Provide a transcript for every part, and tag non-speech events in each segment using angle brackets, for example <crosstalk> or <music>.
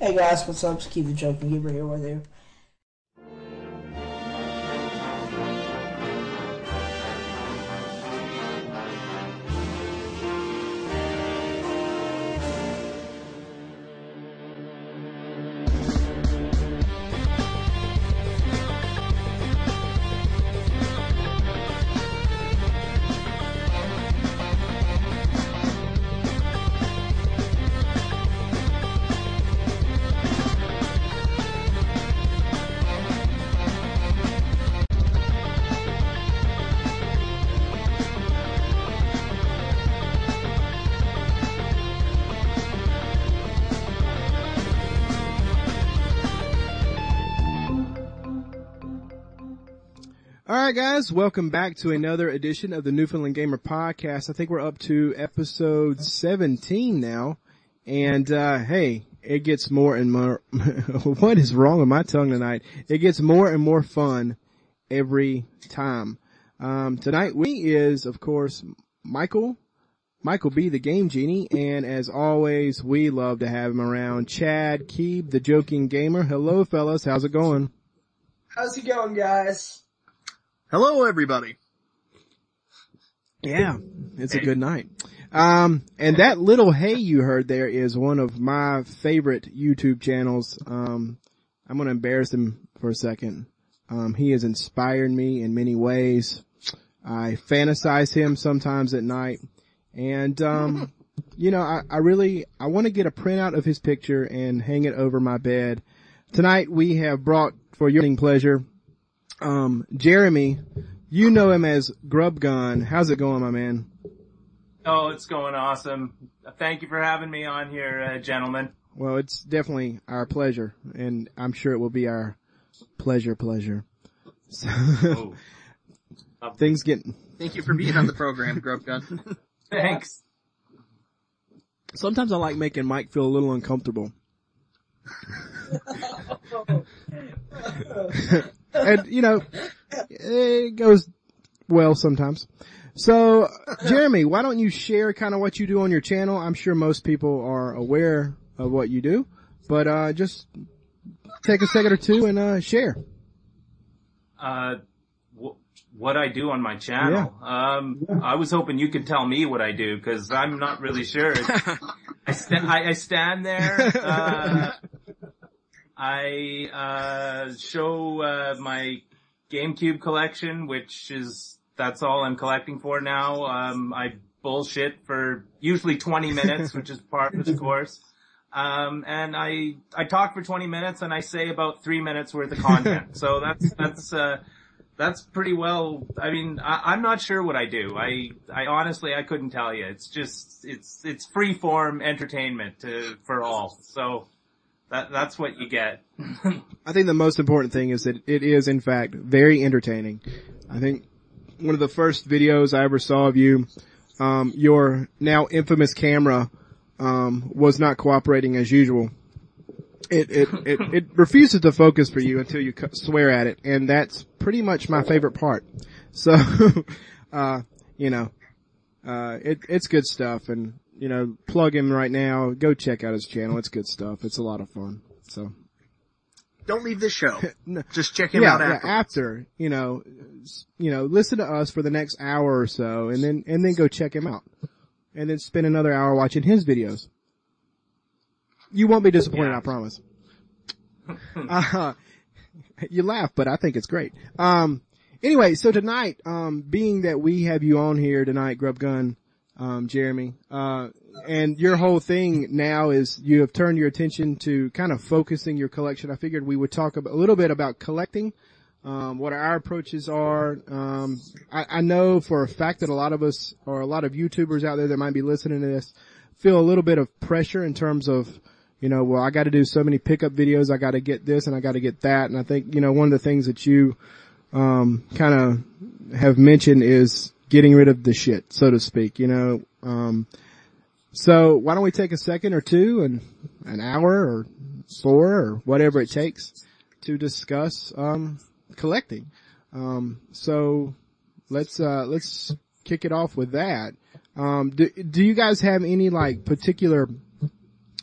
Hey guys, what's up? Keith the Joking Gamer here with you. Alright guys, welcome back to another edition of the Newfoundland Gamer Podcast. I think we're up to episode 17 now. And, uh, hey, it gets more and more, <laughs> what is wrong with my tongue tonight? It gets more and more fun every time. Um, tonight we is, of course, Michael, Michael B, the Game Genie, and as always, we love to have him around. Chad Keeb, the Joking Gamer. Hello fellas, how's it going? How's it going, guys? Hello everybody. Yeah, it's a good night. Um, and that little hey you heard there is one of my favorite YouTube channels. Um, I'm gonna embarrass him for a second. Um, he has inspired me in many ways. I fantasize him sometimes at night. And, um, <laughs> you know, I, I really, I want to get a printout of his picture and hang it over my bed. Tonight we have brought for your pleasure, um, Jeremy, you know him as Grub Gun. How's it going, my man? Oh, it's going awesome. Thank you for having me on here, uh, gentlemen. Well, it's definitely our pleasure, and I'm sure it will be our pleasure, pleasure. So, Oh, <laughs> things get, Thank you for being on the program, Grub Gun. <laughs> thanks. sometimes I like making Mike feel a little uncomfortable. <laughs> and, you know, it goes well sometimes. So, Jeremy, why don't you share kind of what you do on your channel? I'm sure most people are aware of what you do, but, uh, just take a second or two and, uh, share. Uh, wh- what I do on my channel. Um, I was hoping you could tell me what I do because I'm not really sure. <laughs> I, sta- I, I stand there. Uh, I uh, show uh, my GameCube collection, which is that's all I'm collecting for now. Um, I bullshit for usually 20 minutes, which is part of the <laughs> course. Um, and I I talk for 20 minutes and I say about three minutes worth of content. <laughs> so that's that's uh, that's pretty well. I mean, I, I'm not sure what I do. I I honestly I couldn't tell you. It's just it's it's free form entertainment to, for all. So that that's what you get. I think the most important thing is that it is in fact very entertaining. I think one of the first videos I ever saw of you, um, your now infamous camera, um, was not cooperating as usual. It, it, it, it refuses to focus for you until you swear at it, and that's pretty much my favorite part. So, <laughs> uh, you know, uh, it, it's good stuff, and, you know, plug him right now, go check out his channel, it's good stuff, it's a lot of fun, so. Don't leave this show. <laughs> No. Just check him yeah, out yeah, after. after, you know, you know, listen to us for the next hour or so and then, and then go check him out. And then spend another hour watching his videos. You won't be disappointed, Yeah. I promise. uh, you laugh, but I think it's great. Um, anyway, so tonight, um, being that we have you on here tonight, Grub Gun, um, Jeremy, uh, and your whole thing now is you have turned your attention to kind of focusing your collection. I figured we would talk about, a little bit about collecting, um, what our approaches are. Um, I, I know for a fact that a lot of us or a lot of YouTubers out there that might be listening to this feel a little bit of pressure in terms of, you know, well, I got to do so many pickup videos. I got to get this and I got to get that. And I think, you know, one of the things that you, um, kind of have mentioned is getting rid of the shit, so to speak, you know, um, so why don't we take a second or two and an hour or four or whatever it takes to discuss, um, collecting. Um, so let's, uh, let's kick it off with that. Um, do, do you guys have any like particular,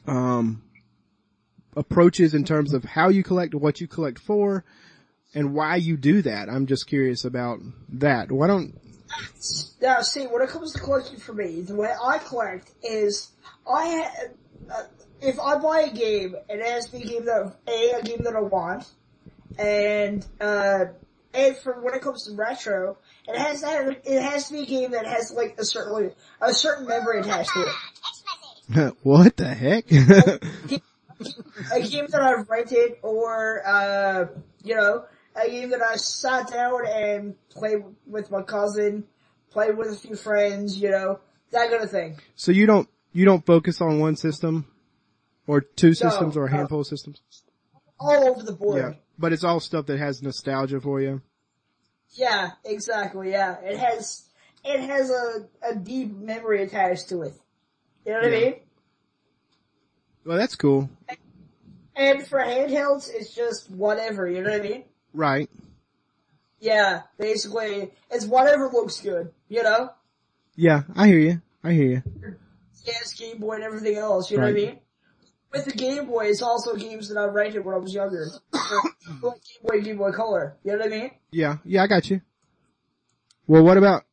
um, approaches in terms of how you collect, what you collect for, and why you do that. I'm just curious about that. Why don't, Now, see, when it comes to collecting for me, the way I collect is I ha- uh, if I buy a game, it has to be a game that a a game that I want, and uh, and for when it comes to retro, it has to have, it has to be a game that has like a certain a certain memory attached to it. <laughs> what the heck? <laughs> a game that I've rented or, uh, you know, a game that I sat down and played with my cousin, played with a few friends, you know, that kind of thing. so you don't, you don't focus on one system? Or two systems or a no. handful of systems? All over the board. Yeah. But it's all stuff that has nostalgia for you. Yeah, exactly, yeah. It has, it has a, a deep memory attached to it. You know what Yeah. I mean? Well, that's cool. And for handhelds, it's just whatever, you know what I mean? Right. Yeah, basically, it's whatever looks good, you know? Yeah, I hear you. I hear you. Yes, Game Boy and everything else, you know what I mean? With the Game Boy, it's also games that I rented when I was younger. <coughs> like Game Boy, Game Boy Color, you know what I mean? Yeah, yeah, I got you. Well, what about,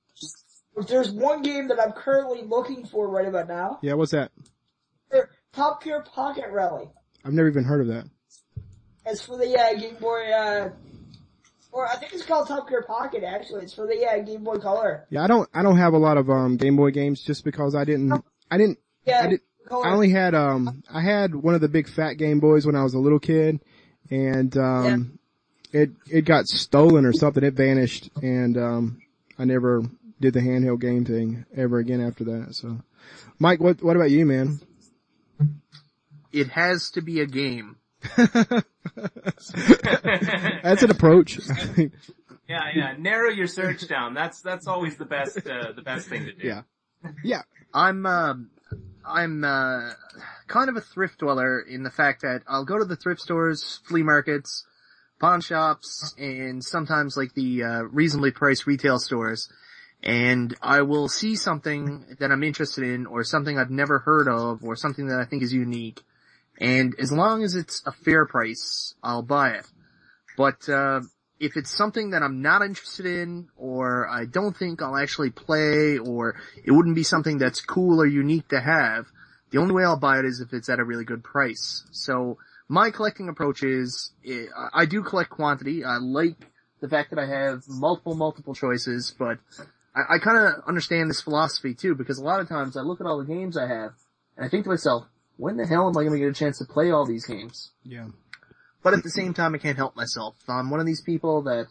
there's one game that I'm currently looking for right about now, yeah, what's that? Top Gear Pocket Rally. I've never even heard of that. It's for the uh, Game Boy, uh, or I think it's called Top Gear Pocket actually. It's for the uh, Game Boy Color. Yeah, I don't, I don't have a lot of, um, Game Boy games just because I didn't, I didn't, Yeah, I did, Color. I only had, um, I had one of the big fat Game Boys when I was a little kid and, um, it, it got stolen or something. It vanished and, um, I never did the handheld game thing ever again after that. So, Mike, what, what about you, man? It has to be a game. <laughs> That's an approach. <laughs> Yeah, yeah. Narrow your search down. That's that's always the best uh, the best thing to do. yeah. Yeah. <laughs> I'm, uh, I'm, uh, kind of a thrift dweller in the fact that I'll go to the thrift stores, flea markets, pawn shops, and sometimes like the, uh, reasonably priced retail stores. And I will see something that I'm interested in or something I've never heard of or something that I think is unique. And as long as it's a fair price, I'll buy it. But, uh, if it's something that I'm not interested in, or I don't think I'll actually play, or it wouldn't be something that's cool or unique to have, the only way I'll buy it is if it's at a really good price. So, my collecting approach is, eh, I do collect quantity, I like the fact that I have multiple, multiple choices, but I, I kinda understand this philosophy too, because a lot of times I look at all the games I have, and I think to myself, when the hell am I gonna get a chance to play all these games? Yeah. But at the same time, I can't help myself. I'm one of these people that,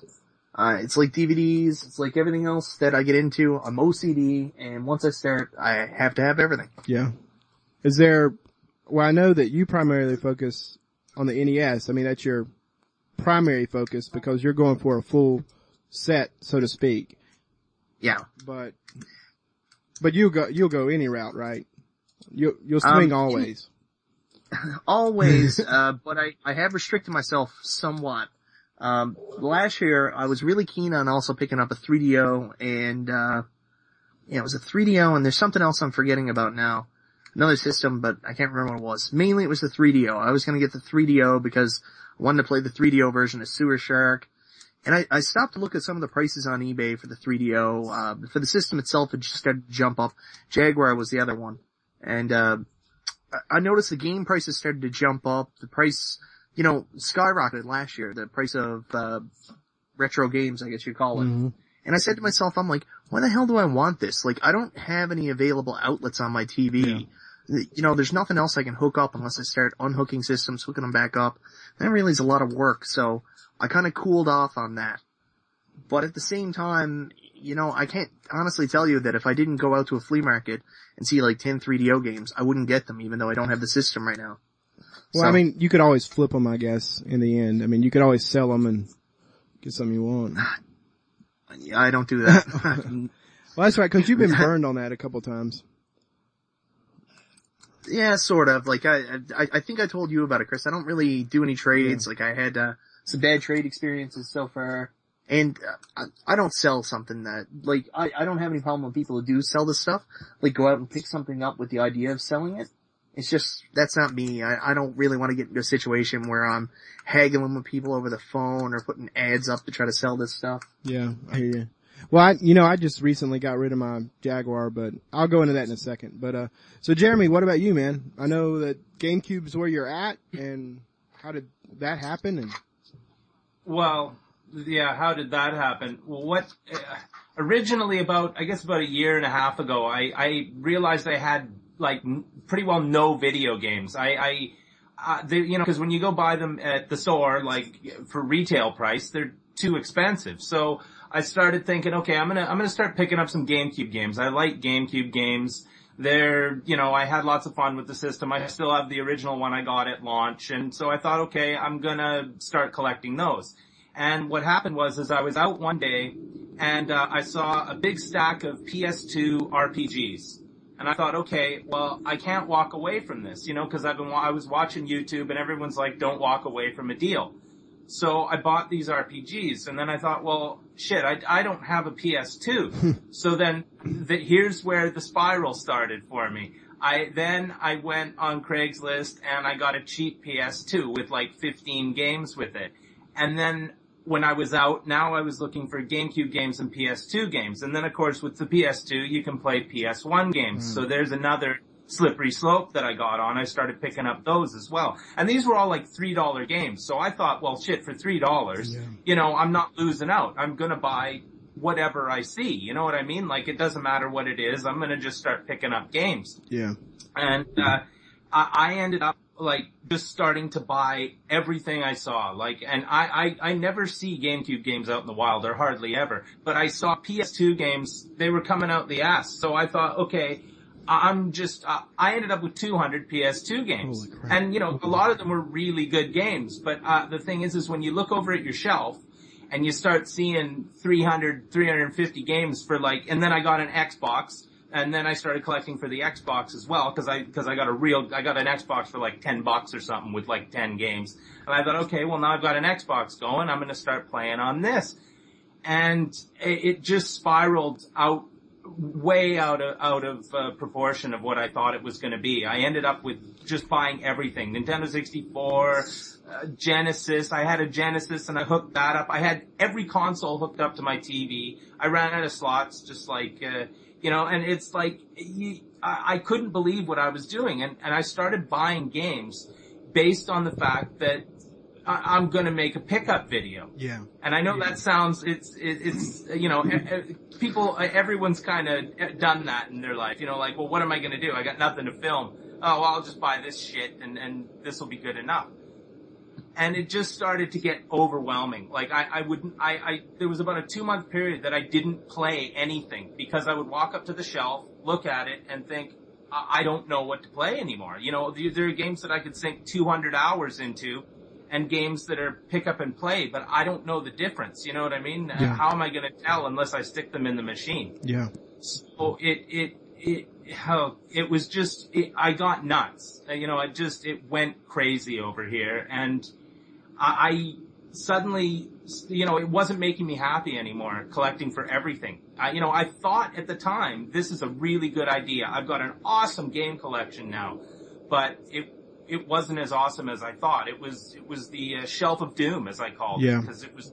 uh, it's like DVDs, it's like everything else that I get into. I'm OCD, and once I start, I have to have everything. Yeah. Is there, well I know that you primarily focus on the NES. I mean that's your primary focus because you're going for a full set, so to speak. Yeah. But, but you'll go, you'll go any route, right? You, you'll swing Um, always. <laughs> Always, <laughs> uh, but I, I have restricted myself somewhat. Um, last year I was really keen on also picking up a 3DO and, uh, yeah, it was a 3DO and there's something else I'm forgetting about now. Another system, but I can't remember what it was. Mainly it was the 3DO. I was gonna get the 3DO because I wanted to play the 3DO version of Sewer Shark. And I, I stopped to look at some of the prices on eBay for the 3DO. Uh, for the system itself, it just started to jump up. Jaguar was the other one. And, uh, I- noticed the game prices started to jump up. The price, you know, skyrocketed last year. The price of, uh, retro games, I guess you call it. Mhm. And I said to myself, I'm like, why the hell do I want this? Like, I don't have any available outlets on my TV. You know, there's nothing else I can hook up unless I start unhooking systems, hooking them back up. That really is a lot of work, so I kind of cooled off on that. But at the same time, you know, I can't honestly tell you that if I didn't go out to a flea market and see like 10 3DO games, I wouldn't get them even though I don't have the system right now. Well, So- I mean, you could always flip them, I guess, in the end. I mean, you could always sell them and get something you want. <sighs> Yeah, I don't do that. <laughs> Well, that's right, cause you've been burned on that a couple times. Yeah, sort of. Like I, I, I think I told you about it, Chris. I don't really do any trades. Like I had uh, some bad trade experiences so far, and uh, I, I don't sell something that like I, I don't have any problem with people who do sell this stuff. Like go out and pick something up with the idea of selling it. It's just, that's not me. I, I don't really want to get into a situation where I'm haggling with people over the phone or putting ads up to try to sell this stuff. Yeah, I hear you. Well, I, you know, I just recently got rid of my Jaguar, but I'll go into that in a second. But, uh, so Jeremy, what about you, man? I know that GameCube's where you're at and how did that happen? And Well, yeah, how did that happen? Well, what, uh, originally about, I guess about a year and a half ago, I, I realized I had like n- pretty well no video games. I, I, uh, they, you know, cause when you go buy them at the store, like for retail price, they're too expensive. So I started thinking, okay, I'm gonna, I'm gonna start picking up some GameCube games. I like GameCube games. They're, you know, I had lots of fun with the system. I still have the original one I got at launch. And so I thought, okay, I'm gonna start collecting those. And what happened was, is I was out one day and uh, I saw a big stack of PS2 RPGs. And I thought, okay, well, I can't walk away from this, you know, cause I've been, wa- I was watching YouTube and everyone's like, don't walk away from a deal. So I bought these RPGs and then I thought, well, shit, I, I don't have a PS2. so then the, here's where the spiral started for me. I, then I went on Craigslist and I got a cheap PS2 with like 15 games with it. And then when I was out, now I was looking for GameCube games and PS2 games. And then of course with the PS2, you can play PS1 games. So there's another slippery slope that I got on. I started picking up those as well. And these were all like $3 games. So I thought, well shit, for $3, you know, I'm not losing out. I'm gonna buy whatever I see. You know what I mean? Like it doesn't matter what it is. I'm gonna just start picking up games yeah, and uh, I, I ended up like just starting to buy everything I saw. Like, and I, I I never see GameCube games out in the wild, or hardly ever. But I saw PS2 games; they were coming out the ass. So I thought, okay. I'm just, uh, I ended up with 200 PS2 games. And you know, a lot of them were really good games, but, uh, the thing is, is when you look over at your shelf, and you start seeing 300, 350 games for like, and then I got an Xbox, and then I started collecting for the Xbox as well, cause I, cause I got a real, I got an Xbox for like 10 bucks or something with like 10 games. And I thought, okay, well now I've got an Xbox going, I'm gonna start playing on this. And it, it just spiraled out way out of out of uh, proportion of what I thought it was going to be. I ended up with just buying everything: Nintendo 64, uh, Genesis. I had a Genesis and I hooked that up. I had every console hooked up to my TV. I ran out of slots, just like uh, you know. And it's like I, I couldn't believe what I was doing, and and I started buying games based on the fact that I, I'm going to make a pickup video. yeah, And I know that sounds, it's, it, it's, you know, people, everyone's kind of done that in their life. You know, like, well, what am I going to do? I got nothing to film. Oh, well, I'll just buy this shit and, and this will be good enough. And it just started to get overwhelming. Like I, I wouldn't, I, I, there was about a two month period that I didn't play anything because I would walk up to the shelf, look at it and think, I I don't know what to play anymore. You know, there are games that I could sink 200 hours into and games that are pick up and play, but I don't know the difference. You know what I mean? Uh, Yeah. How am I going to tell unless I stick them in the machine? yeah, So it, it, it, how, it was just, it, I got nuts. You know, it just, it went crazy over here and I, I suddenly, you know, it wasn't making me happy anymore collecting for everything. I, you know, I thought at the time, this is a really good idea. I've got an awesome game collection now, but it, it wasn't as awesome as I thought. It was, it was the uh, shelf of doom as I called Yeah. it because it was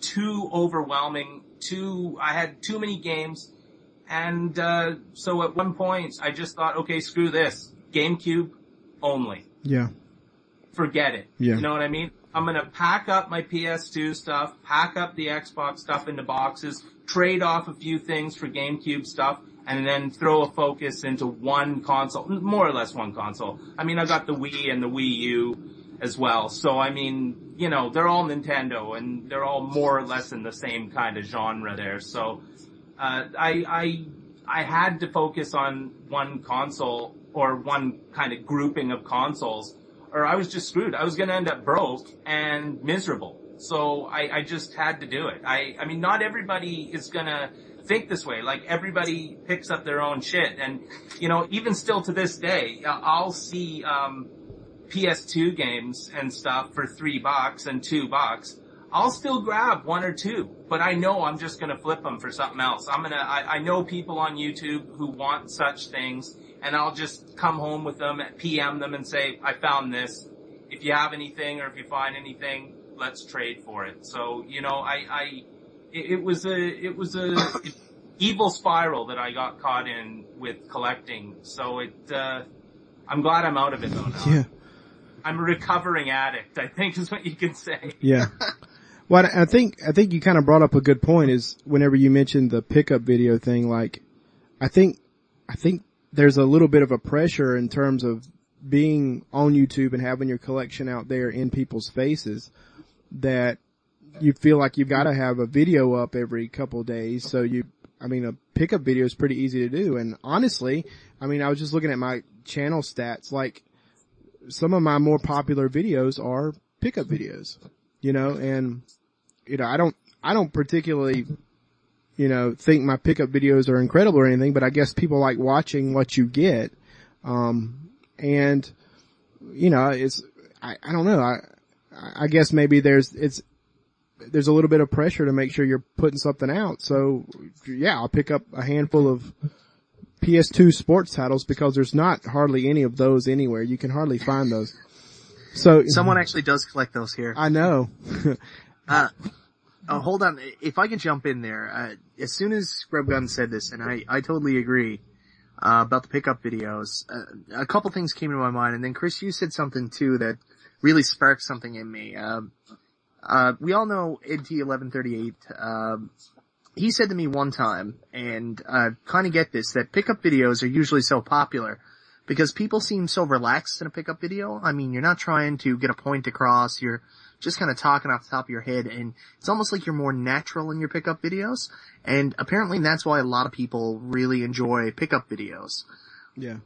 too overwhelming, too, I had too many games. And, uh, so at one point I just thought, okay, screw this. GameCube only yeah, forget it. Yeah. You know what I mean? I'm gonna pack up my PS2 stuff, pack up the Xbox stuff into boxes, trade off a few things for GameCube stuff, and then throw a focus into one console, more or less one console. I mean, I've got the Wii and the Wii U as well. So I mean, you know, they're all Nintendo and they're all more or less in the same kind of genre there. So, uh, I, I, I had to focus on one console or one kind of grouping of consoles or I was just screwed. I was gonna end up broke and miserable. So I, I just had to do it. I, I mean, not everybody is gonna think this way. Like everybody picks up their own shit and, you know, even still to this day, uh, I'll see, um, PS2 games and stuff for three bucks and two bucks. I'll still grab one or two, but I know I'm just gonna flip them for something else. I'm gonna, I, I know people on YouTube who want such things and I'll just come home with them, PM them and say, I found this. If you have anything or if you find anything, let's trade for it. So, you know, I, I, it, it was a, it was a evil spiral that I got caught in with collecting. So it, uh, I'm glad I'm out of it though now. Yeah. I'm a recovering addict, I think is what you can say. Yeah. <laughs> Well, I think, I think you kind of brought up a good point is whenever you mentioned the pickup video thing, like, I think, I think there's a little bit of a pressure in terms of being on YouTube and having your collection out there in people's faces that you feel like you've got to have a video up every couple days. So you, I mean, a pickup video is pretty easy to do. And honestly, I mean, I was just looking at my channel stats, like some of my more popular videos are pickup videos, you know, and you know, I don't, I don't particularly, you know, think my pickup videos are incredible or anything, but I guess people like watching what you get. Um, and, you know, it's, I, I don't know, I, I guess maybe there's, it's, there's a little bit of pressure to make sure you're putting something out. So yeah, I'll pick up a handful of PS2 sports titles because there's not hardly any of those anywhere. You can hardly find those. So Someone actually does collect those here. I know. Uh, oh, hold on. If I can jump in there, uh, as soon as Grub Gun said this, and I, I totally agree, uh, about the pickup videos, uh, a couple things came to my mind, and then Chris, you said something too that really sparked something in me. Um, uh, we all know NT1138, um, he said to me one time, and I kind of get this, that pickup videos are usually so popular because people seem so relaxed in a pickup video. I mean, you're not trying to get a point across, you're just kind of talking off the top of your head and it's almost like you're more natural in your pickup videos. And apparently that's why a lot of people really enjoy pickup videos. yeah.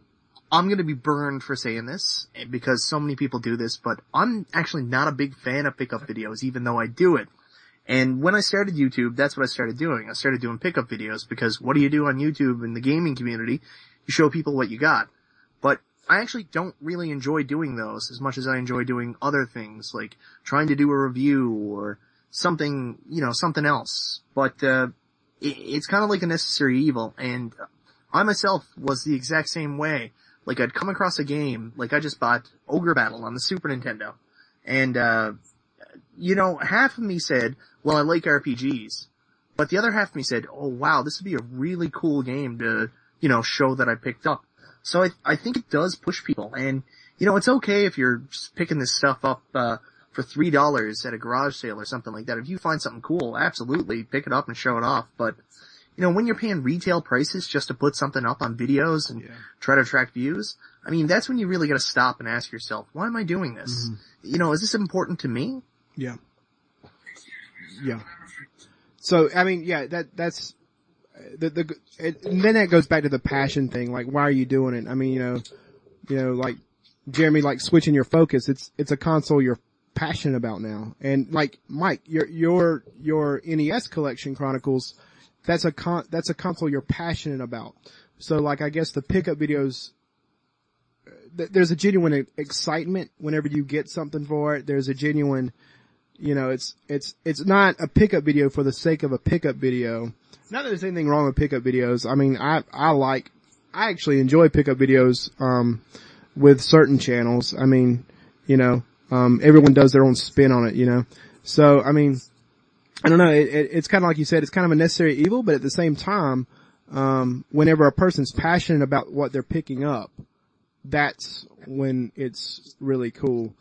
I'm gonna be burned for saying this because so many people do this, but I'm actually not a big fan of pickup videos even though I do it. And when I started YouTube, that's what I started doing. I started doing pickup videos because what do you do on YouTube in the gaming community? You show people what you got. But I actually don't really enjoy doing those as much as I enjoy doing other things like trying to do a review or something, you know, something else. But, uh, it, it's kind of like a necessary evil and I myself was the exact same way. Like I'd come across a game, like I just bought Ogre Battle on the Super Nintendo and, uh, you know, half of me said, well, I like RPGs. But the other half of me said, oh wow, this would be a really cool game to, you know, show that I picked up. So I, I think it does push people and, you know, it's okay if you're just picking this stuff up, uh, for three dollars at a garage sale or something like that. If you find something cool, absolutely pick it up and show it off. But, you know, when you're paying retail prices just to put something up on videos and Yeah. try to attract views, I mean, that's when you really gotta stop and ask yourself, why am I doing this? You know, is this important to me? Yeah. Yeah. So, I mean, yeah, that, that's, the, the, it, and then that goes back to the passion thing, like, why are you doing it? I mean, you know, you know, like, Jeremy, like switching your focus, it's, it's a console you're passionate about now. And like, Mike, your, your, your NES collection chronicles, that's a con, that's a console you're passionate about. So like, I guess the pickup videos, uh, th- there's a genuine excitement whenever you get something for it. There's a genuine, you know, it's, it's, it's not a pickup video for the sake of a pickup video. Not that there's anything wrong with pickup videos. I mean, I, I like, I actually enjoy pickup videos, um, with certain channels. I mean, you know, um, everyone does their own spin on it, you know. So, I mean, I don't know, it, it, it's kind of like you said, it's kind of a necessary evil, but at the same time, um, whenever a person's passionate about what they're picking up, that's when it's really cool.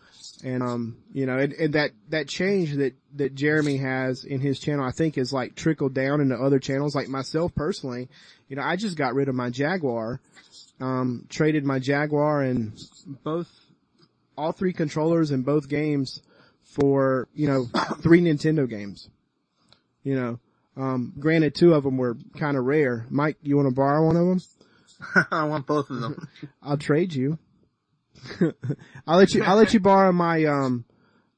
And, um, you know, and, and that, that change that, that Jeremy has in his channel, I think is like trickled down into other channels. Like myself personally, you know, I just got rid of my Jaguar, um, traded my Jaguar and both, all three controllers in both games for, you know, <coughs> three Nintendo games. You know, um, granted two of them were kind of rare. Mike, you want to borrow one of them? <laughs> I want both of them. <laughs> I'll trade you. <laughs> I'll let you, I'll let you borrow my, um,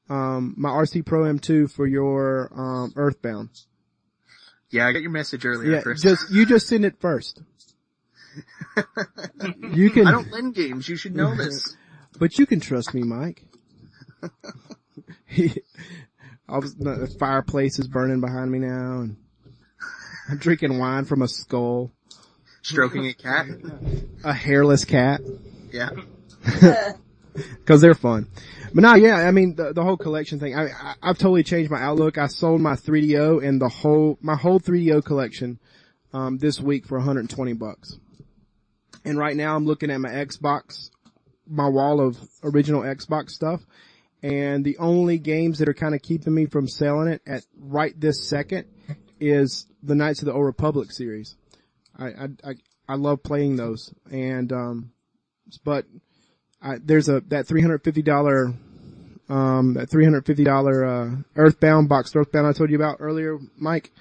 um, my RC Pro Am 2 for your, um, Earthbound. Yeah, I got your message earlier, Yeah, Chris. just, you just send it first. <laughs> You can, I don't lend games. You should know this. <laughs> but you can trust me, Mike. I was, the fireplace is burning behind me now and I'm drinking wine from a skull. Stroking a cat. A hairless cat. Yeah. <laughs> Cause they're fun. But no, yeah, I mean, the, the whole collection thing, I, I, I've totally changed my outlook. I sold my 3DO and the whole, my whole 3DO collection, um, this week for 120 bucks. And right now I'm looking at my Xbox, my wall of original Xbox stuff. And the only games that are kind of keeping me from selling it at right this second is the Knights of the Old Republic series. I, I, I, I love playing those. And, um, but I, there's a, that $350, um, that $350, uh, Earthbound, box Earthbound I told you about earlier, Mike,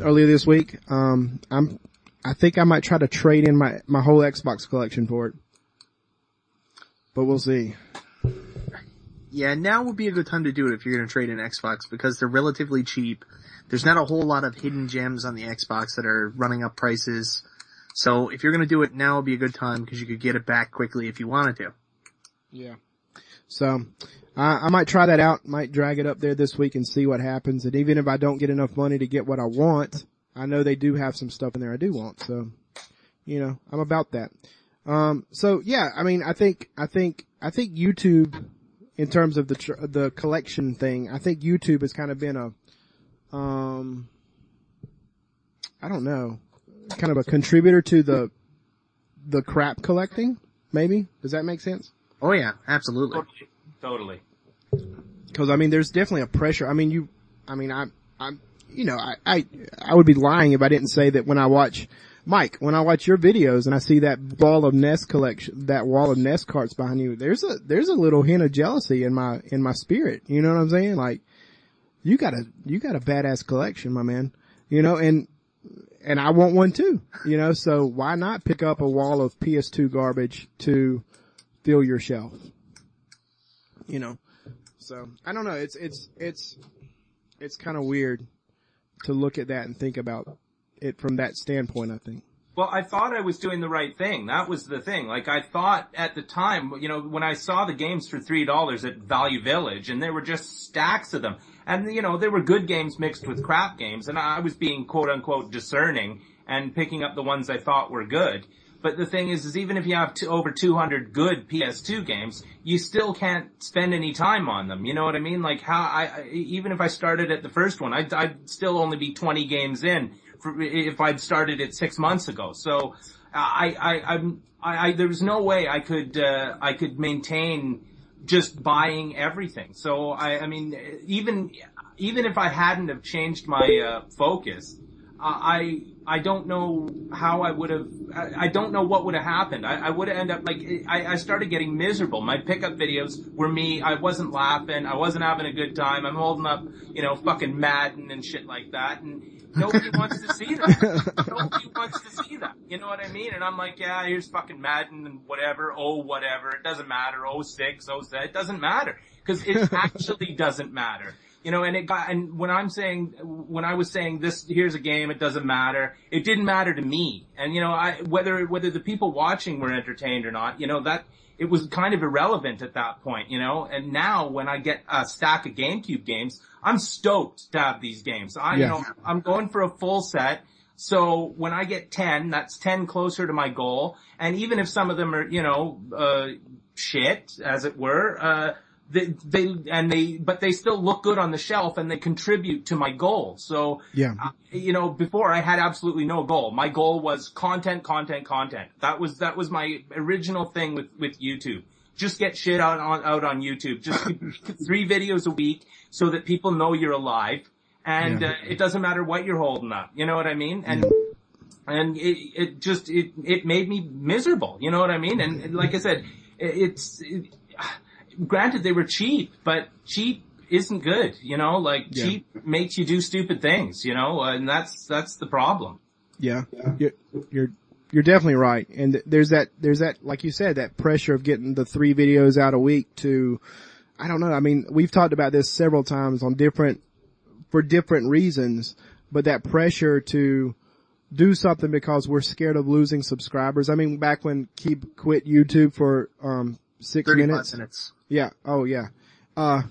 earlier this week. Um, I'm, I think I might try to trade in my, my whole Xbox collection for it. But we'll see. Yeah, now would be a good time to do it if you're going to trade in Xbox because they're relatively cheap. There's not a whole lot of hidden gems on the Xbox that are running up prices. So if you're going to do it now would be a good time because you could get it back quickly if you wanted to. Yeah. So, I, I might try that out, might drag it up there this week and see what happens. And even if I don't get enough money to get what I want, I know they do have some stuff in there I do want. So, you know, I'm about that. Um, so yeah, I mean, I think, I think, I think YouTube, in terms of the, tr- the collection thing, I think YouTube has kind of been a, um, I don't know, kind of a contributor to the, the crap collecting, maybe? Does that make sense? Oh yeah, absolutely. Totally. Cause I mean, there's definitely a pressure. I mean, you, I mean, I, I'm, you know, I, I, I would be lying if I didn't say that when I watch, Mike, when I watch your videos and I see that wall of NES collection, that wall of NES carts behind you, there's a, there's a little hint of jealousy in my, in my spirit. You know what I'm saying? Like, you got a, you got a badass collection, my man. You know, and, and I want one too, you know, so why not pick up a wall of PS2 garbage to fill your shelf? You know, so I don't know. It's, it's, it's, it's kind of weird to look at that and think about it from that standpoint, I think. Well, I thought I was doing the right thing. That was the thing. Like I thought at the time, you know, when I saw the games for three dollars at Value Village, and there were just stacks of them, and you know, there were good games mixed with crap games, and I was being quote unquote discerning and picking up the ones I thought were good. But the thing is, is even if you have over 200 good PS2 games, you still can't spend any time on them. You know what I mean? Like how I, even if I started at the first one, I'd, I'd still only be 20 games in for, if I'd started it six months ago. So I, I, I'm, I, I there's no way I could, uh, I could maintain just buying everything. So I, I mean, even, even if I hadn't have changed my, uh, focus, I, I don't know how I would have, I, I don't know what would have happened. I, I would have ended up like, I, I started getting miserable. My pickup videos were me, I wasn't laughing, I wasn't having a good time, I'm holding up, you know, fucking Madden and shit like that, and nobody <laughs> wants to see that. Nobody wants to see that. You know what I mean? And I'm like, yeah, here's fucking Madden and whatever, oh whatever, it doesn't matter, oh six, oh seven, it doesn't matter. Cause it <laughs> actually doesn't matter. You know, and it got, and when I'm saying, when I was saying this, here's a game, it doesn't matter, it didn't matter to me. And you know, I, whether, whether the people watching were entertained or not, you know, that, it was kind of irrelevant at that point, you know, and now when I get a stack of GameCube games, I'm stoked to have these games. I, you Yeah. know, I'm going for a full set. So when I get 10, that's 10 closer to my goal. And even if some of them are, you know, uh, shit, as it were, uh, they, they, and they, but they still look good on the shelf and they contribute to my goal. So, Yeah. uh, you know, before I had absolutely no goal. My goal was content, content, content. That was, that was my original thing with, with YouTube. Just get shit out on, out on YouTube. Just <laughs> three videos a week so that people know you're alive. And, Yeah. uh, it doesn't matter what you're holding up. You know what I mean? And, and it, it just, it, it made me miserable. You know what I mean? And, and like I said, it, it's, it, granted they were cheap, but cheap isn't good, you know, like Yeah. cheap makes you do stupid things, you know, and that's, that's the problem. Yeah. You're, you're, you're definitely right. And there's that, there's that, like you said, that pressure of getting the three videos out a week to, I don't know. I mean, we've talked about this several times on different, for different reasons, but that pressure to do something because we're scared of losing subscribers. I mean, back when Keeb quit YouTube for, um, six minutes. minutes. Yeah. Oh yeah. Uh,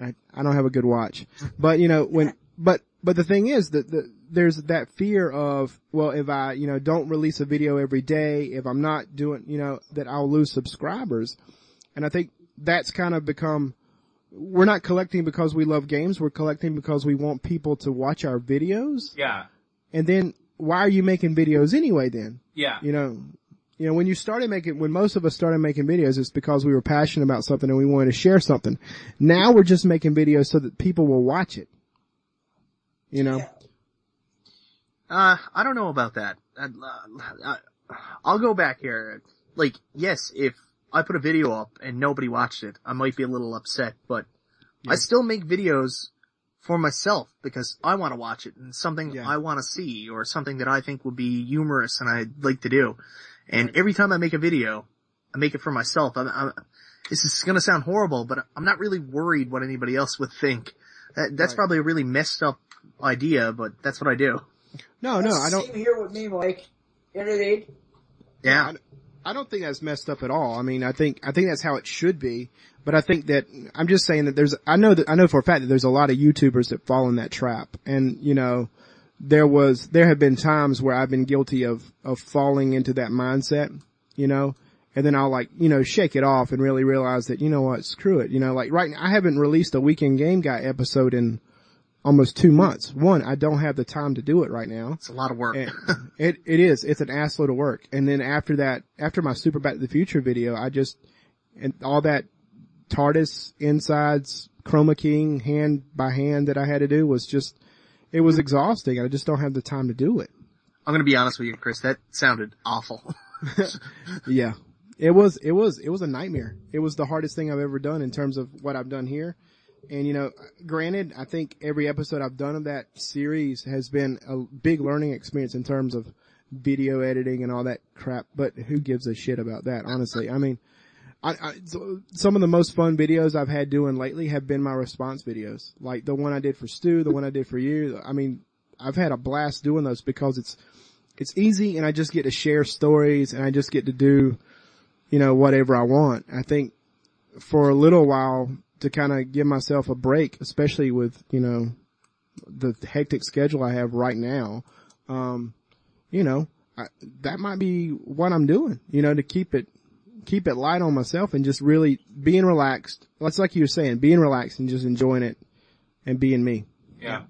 I, I don't have a good watch, but you know, when, but, but the thing is that the, there's that fear of, well, if I, you know, don't release a video every day, if I'm not doing, you know, that I'll lose subscribers. And I think that's kind of become, we're not collecting because we love games, we're collecting because we want people to watch our videos. Yeah. And then why are you making videos anyway then? Yeah. You know, you know, when you started making, when most of us started making videos, it's because we were passionate about something and we wanted to share something. Now we're just making videos so that people will watch it. You know? Yeah. Uh, I don't know about that. Uh, uh, I'll go back here. Like, yes, if I put a video up and nobody watched it, I might be a little upset, but I still make videos for myself because I want to watch it and something Yeah. I want to see or something that I think would be humorous and I'd like to do. And every time I make a video, I make it for myself. I'm, I'm, this is gonna sound horrible, but I'm not really worried what anybody else would think. That, that's Right. probably a really messed up idea, but that's what I do. No, no, I don't, Same here with me, Mike. You know what I mean? Yeah. I don't think that's messed up at all. I mean, I think, I think that's how it should be. But I think that, I'm just saying that there's, I know that, I know for a fact that there's a lot of YouTubers that fall in that trap. And, you know, there was, there have been times where I've been guilty of, of falling into that mindset, you know, and then I'll like, you know, shake it off and really realize that, you know what, screw it. You know, like right now, I haven't released a weekend game guy episode in almost two months. One, I don't have the time to do it right now. It's a lot of work. It it is. It's an assload of work. And then after that, after my Super Back to the Future video, I just and all that TARDIS insides, chroma keying hand by hand that I had to do was just it was exhausting. I just don't have the time to do it. I'm gonna be honest with you, Chris. That sounded awful. <laughs> Yeah. It was, it was, it was a nightmare. It was the hardest thing I've ever done in terms of what I've done here. And you know, granted, I think every episode I've done of that series has been a big learning experience in terms of video editing and all that crap, but who gives a shit about that, honestly? I mean, I, I, some of the most fun videos I've had doing lately have been my response videos. Like the one I did for Stu, the one I did for you. I mean, I've had a blast doing those because it's, it's easy and I just get to share stories and I just get to do, you know, whatever I want. I think for a little while to kind of give myself a break, especially with, you know, the hectic schedule I have right now, um, you know, I, that might be what I'm doing, you know, to keep it, keep it light on myself and just really being relaxed. That's like you were saying, being relaxed and just enjoying it and being me Yeah.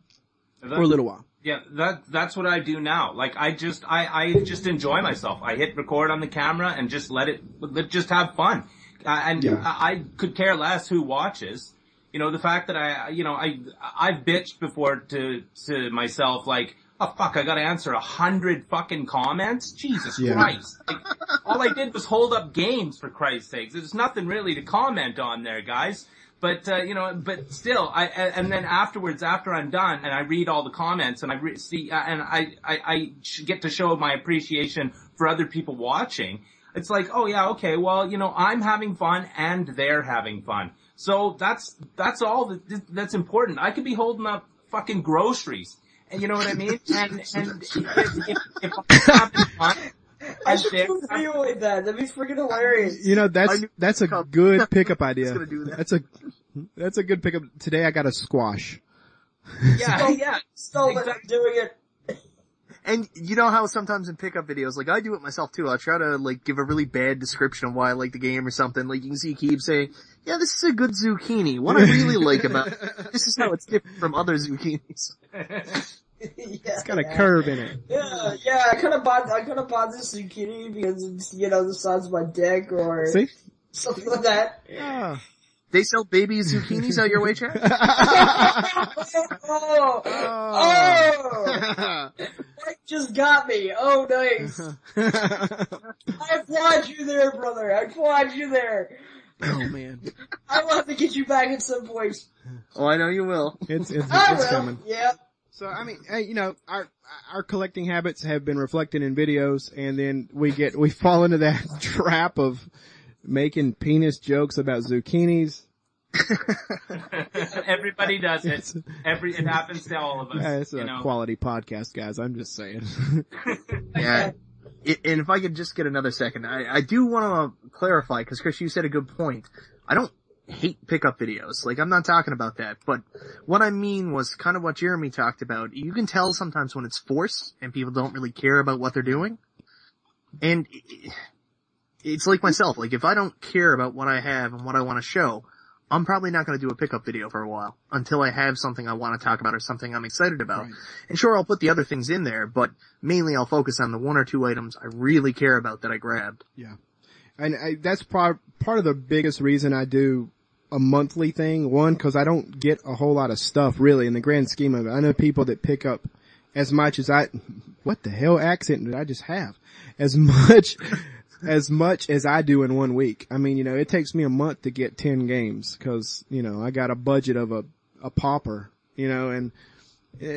for a little while. Yeah, that that's what I do now. Like I just I I just enjoy myself. I hit record on the camera and just let it let just have fun. Uh, and Yeah. I, I could care less who watches. You know, the fact that I you know I I've bitched before to to myself like, oh fuck, I got to answer a hundred fucking comments. Jesus Yeah. Christ! Like, all I did was hold up games for Christ's sakes. There's nothing really to comment on there, guys. But uh, you know, but still, I and then afterwards, after I'm done, and I read all the comments, and I re- see, uh, and I I, I get to show my appreciation for other people watching. It's like, oh yeah, okay, well, you know, I'm having fun, and they're having fun. So that's that's all that, that's important. I could be holding up fucking groceries, you know what I mean. <laughs> And and if, if, if I'm <laughs> having fun, I should they're do a video with that. That'd be freaking hilarious. You know, that's, that's a good <laughs> pickup idea. gonna do that. That's a, that's a good pickup. Today I got a squash. yeah, yeah, Still not exactly. doing it. And you know how sometimes in pickup videos, like I do it myself too, I'll try to like give a really bad description of why I like the game or something. Like you can see Keeb saying, yeah, this is a good zucchini. What I really <laughs> like about this is how it's different from other zucchinis. yeah, <laughs> It's got a curve in it. Yeah, yeah, I could have bought, I could have bought this zucchini because it's, you know, the size of my dick or See? something like that. Yeah. They sell baby zucchinis out your way, Chad? <laughs> oh, oh, oh! Mike just got me. Oh, nice. I applaud you there, brother. I applaud you there. Oh man. <laughs> I will have to get you back at some point. Oh, I know you will. <laughs> It's, it's, I it's will. coming. Yeah. So I mean, you know, our our collecting habits have been reflected in videos, and then we get we fall into that <laughs> trap of making penis jokes about zucchinis. Everybody does it. Every it happens to all of us. Yeah, it's a know. quality podcast, guys. I'm just saying. Yeah. And if I could just get another second, I, I do want to clarify, because Chris, you said a good point. I don't hate pickup videos. Like I'm not talking about that, but what I mean was kind of what Jeremy talked about. You can tell sometimes when it's forced and people don't really care about what they're doing. And it's like myself, like if I don't care about what I have and what I want to show, I'm probably not going to do a pickup video for a while until I have something I want to talk about or something I'm excited about. Right. And sure, I'll put the other things in there, but mainly I'll focus on the one or two items I really care about that I grabbed. Yeah. And I, that's part, part of the biggest reason I do a monthly thing. One, cause I don't get a whole lot of stuff really in the grand scheme of it. I know people that pick up as much as I, what the hell accent did I just have? As much, as much as I do in one week. I mean, you know, it takes me a month to get 10 games cause, you know, I got a budget of a, a pauper, you know, and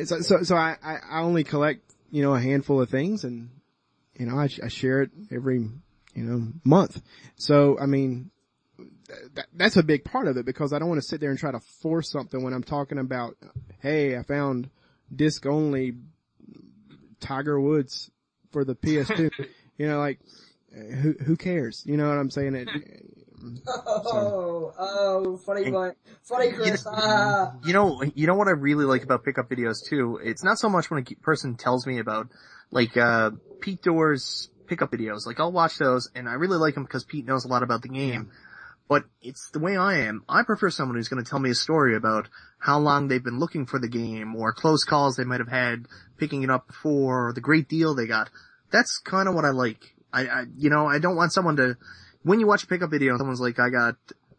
so, so, so I, I I only collect, you know, a handful of things and, you know, I, I share it every, you know, month. So, I mean, th- that's a big part of it because I don't want to sit there and try to force something when I'm talking about, hey, I found disc only Tiger Woods for the PS2. <laughs> you know, like, who, who cares? You know what I'm saying? It, Oh, oh, funny one. Funny Chris. Ah. You know, you know what I really like about pickup videos too? It's not so much when a person tells me about, like, uh, Pete Doors pickup videos. Like, I'll watch those and I really like them because Pete knows a lot about the game. But it's the way I am. I prefer someone who's going to tell me a story about how long they've been looking for the game or close calls they might have had picking it up before or the great deal they got. That's kind of what I like. I, I, you know, I don't want someone to, when you watch a pickup video someone's like, I got,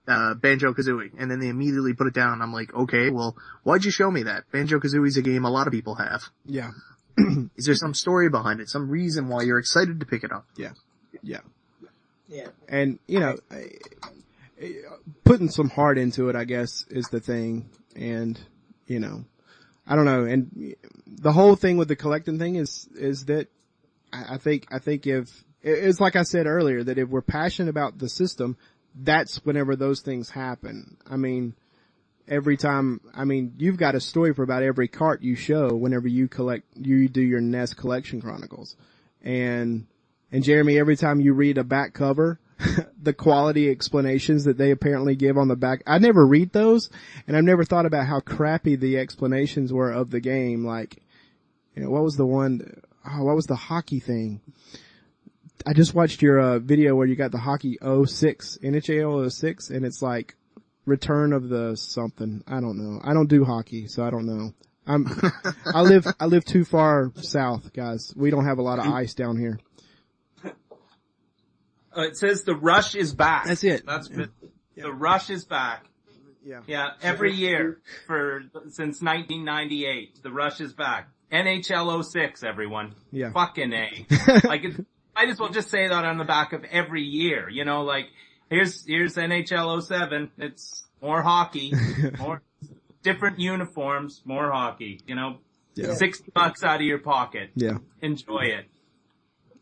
uh, Banjo Kazooie, and then they immediately put it down. I'm like, okay, well, why'd you show me that? Banjo Kazooie's a game a lot of people have. yeah, <clears throat> Is there some story behind it? Some reason why you're excited to pick it up? yeah, yeah. Yeah. And, you know, I- I- putting some heart into it, I guess, is the thing. And, you know, I don't know. And the whole thing with the collecting thing is, is that I I think, I think if, it's like I said earlier, that if we're passionate about the system, that's whenever those things happen. I mean, every time, I mean, you've got a story for about every cart you show whenever you collect, you do your NES collection chronicles. And, and Jeremy, every time you read a back cover, <laughs> the quality explanations that they apparently give on the back, I never read those, and I've never thought about how crappy the explanations were of the game. Like, you know, what was the one, oh, what was the hockey thing? I just watched your uh, video where you got the hockey 06, NHL 06, and it's like return of the something. I don't know. I don't do hockey, so I don't know. I'm, I live, I live too far south, guys. We don't have a lot of ice down here. Uh, it says the rush is back. That's it. That's the rush is back. Yeah. Yeah, every year for since 1998, the rush is back. NHL 06, everyone. Yeah. Fucking a. <laughs> like, it, might as well just say that on the back of every year. You know, like here's here's NHL 07. It's more hockey, <laughs> more different uniforms, more hockey. You know, Yeah. sixty bucks out of your pocket. Yeah. Enjoy it.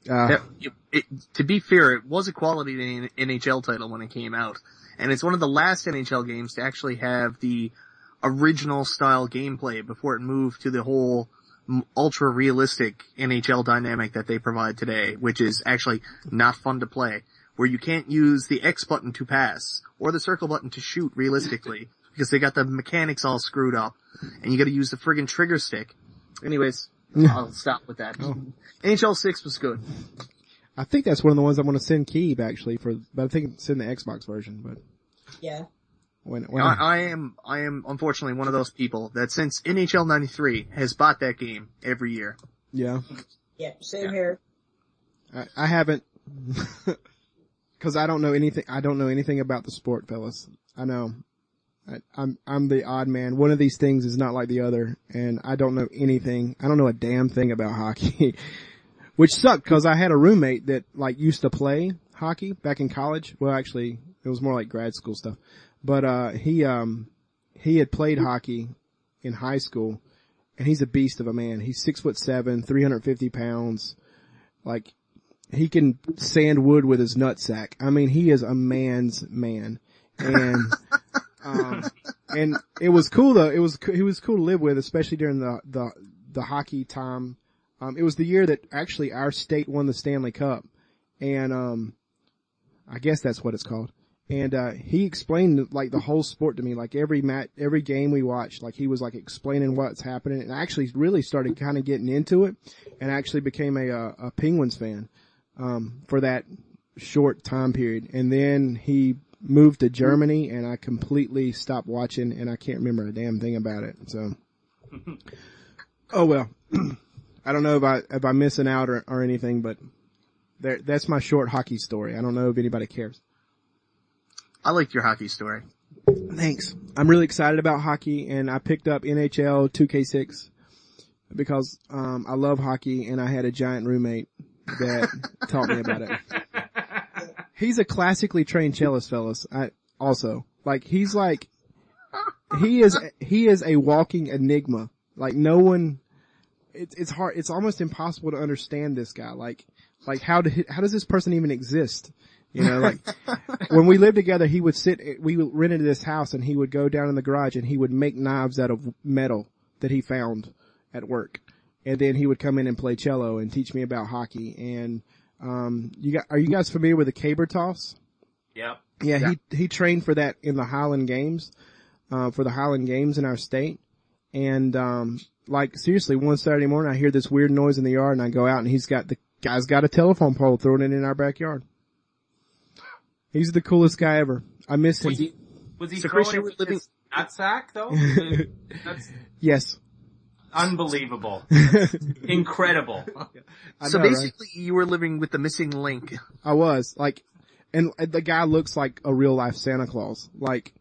Uh, Yeah, it- it- to be fair, it was a quality NHL title when it came out, and it's one of the last NHL games to actually have the original style gameplay before it moved to the whole ultra realistic NHL dynamic that they provide today, which is actually not fun to play, where you can't use the X button to pass or the circle button to shoot realistically <laughs> because they got the mechanics all screwed up, and you got to use the friggin' trigger stick. Anyways, <laughs> I'll stop with that. Oh. NHL 6 was good. I think that's one of the ones I'm going to send Keeb actually for, but I think it's in the Xbox version, but Yeah. When, when, I, I am, I am unfortunately one of those people that since NHL 93 has bought that game every year. yeah, Yeah. Same here. I, I haven't, <laughs> cause I don't know anything, I don't know anything about the sport, fellas. I know. I, I'm, I'm the odd man. One of these things is not like the other, and I don't know anything. I don't know a damn thing about hockey. <laughs> Which sucked cause I had a roommate that like used to play hockey back in college. Well actually, it was more like grad school stuff. But, uh, he, um, he had played hockey in high school and he's a beast of a man. He's six foot seven, 350 pounds. Like, he can sand wood with his nutsack. I mean, he is a man's man. And, <laughs> um, and it was cool though. It was, he was cool to live with, especially during the, the, the hockey time. Um, it was the year that actually our state won the Stanley Cup. And, um, I guess that's what it's called. And uh, he explained like the whole sport to me. Like every mat, every game we watched, like he was like explaining what's happening, and I actually really started kind of getting into it, and actually became a a, a Penguins fan um, for that short time period. And then he moved to Germany, and I completely stopped watching, and I can't remember a damn thing about it. So, <laughs> oh well. <clears throat> I don't know if I if I'm missing out or, or anything, but there, that's my short hockey story. I don't know if anybody cares. I liked your hockey story. Thanks. I'm really excited about hockey and I picked up NHL 2K6 because, um, I love hockey and I had a giant roommate that <laughs> taught me about it. He's a classically trained cellist, fellas. I, also, like, he's like, he is, he is a walking enigma. Like, no one, it's, it's hard, it's almost impossible to understand this guy. Like, like how did, how does this person even exist? You know, like when we lived together, he would sit, we rented this house and he would go down in the garage and he would make knives out of metal that he found at work. And then he would come in and play cello and teach me about hockey. And, um, you got, are you guys familiar with the caber toss? Yep. Yeah, yeah, he, he trained for that in the Highland Games, uh, for the Highland Games in our state. And, um, like seriously, one Saturday morning I hear this weird noise in the yard and I go out and he's got the guy's got a telephone pole throwing it in our backyard. He's the coolest guy ever. I miss him. Was he, was he So, throwing Chris, it you were living- his nutsack though? That's <laughs> yes. unbelievable. <laughs> Incredible. <laughs> I so know, right? basically you were living with the missing link. I was like, and the guy looks like a real life Santa Claus. Like,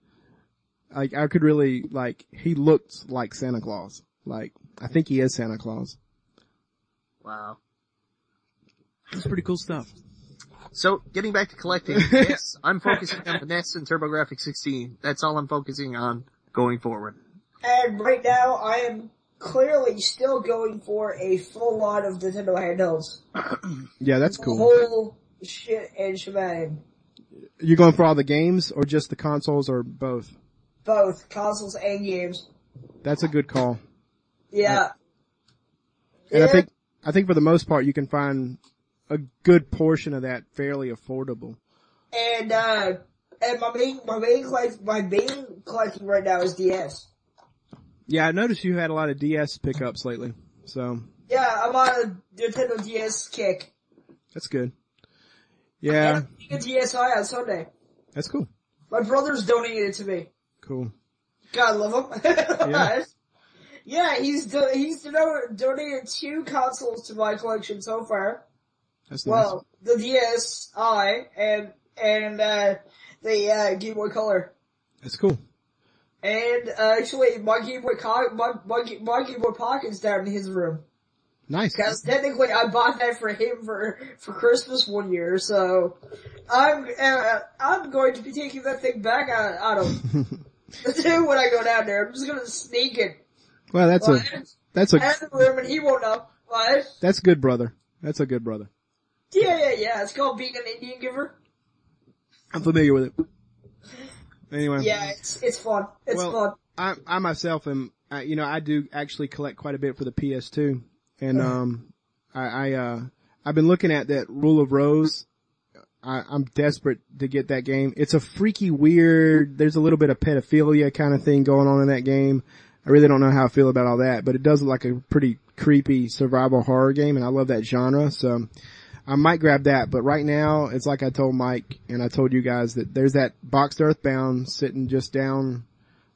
like I could really like he looked like Santa Claus. Like I think he is Santa Claus. Wow. That's pretty cool stuff. So getting back to collecting, <laughs> yes, I'm focusing on the NES and TurboGrafx 16. That's all I'm focusing on going forward. And right now, I am clearly still going for a full lot of Nintendo handhelds. <clears throat> Yeah, that's cool. Whole shit and shebang. You going for all the games or just the consoles or both? Both consoles and games. That's a good call. Yeah. And I think, I think for the most part you can find a good portion of that fairly affordable. And, uh, and my main, my main collect, my main collecting right now is DS. Yeah, I noticed you had a lot of DS pickups lately. So Yeah, I'm on a Nintendo DS kick. that's good. Yeah, I'm getting a DSi on Sunday. that's cool. My brother's donated it to me. Cool. God love him. <laughs> Yeah. yeah, he's do- he's do- donated two consoles to my collection so far. That's nice. Well, the DSi and and uh, the uh, Game Boy Color. That's cool. And uh, actually, my Game Boy Co- my, my my Game Boy Pocket's down in his room. Nice. Because technically, I bought that for him for for Christmas one year. So I'm uh, I'm going to be taking that thing back out, out of when I go down there. I'm just gonna sneak it. Well, that's a, that's a, Out of the room and he won't know. What? that's good brother. That's a good brother. Yeah, yeah, yeah. It's called being an Indian giver. I'm familiar with it. Anyway. Yeah, it's it's fun. It's Well, fun. I, I myself am, I, you know, I do actually collect quite a bit for the PS2, and um, I, I uh, I've been looking at that Rule of Rose. I, I'm desperate to get that game. It's a freaky weird. There's a little bit of pedophilia kind of thing going on in that game. I really don't know how I feel about all that, but it does look like a pretty creepy survival horror game, and I love that genre. So I might grab that. But right now, it's like I told Mike and I told you guys that there's that boxed Earthbound sitting just down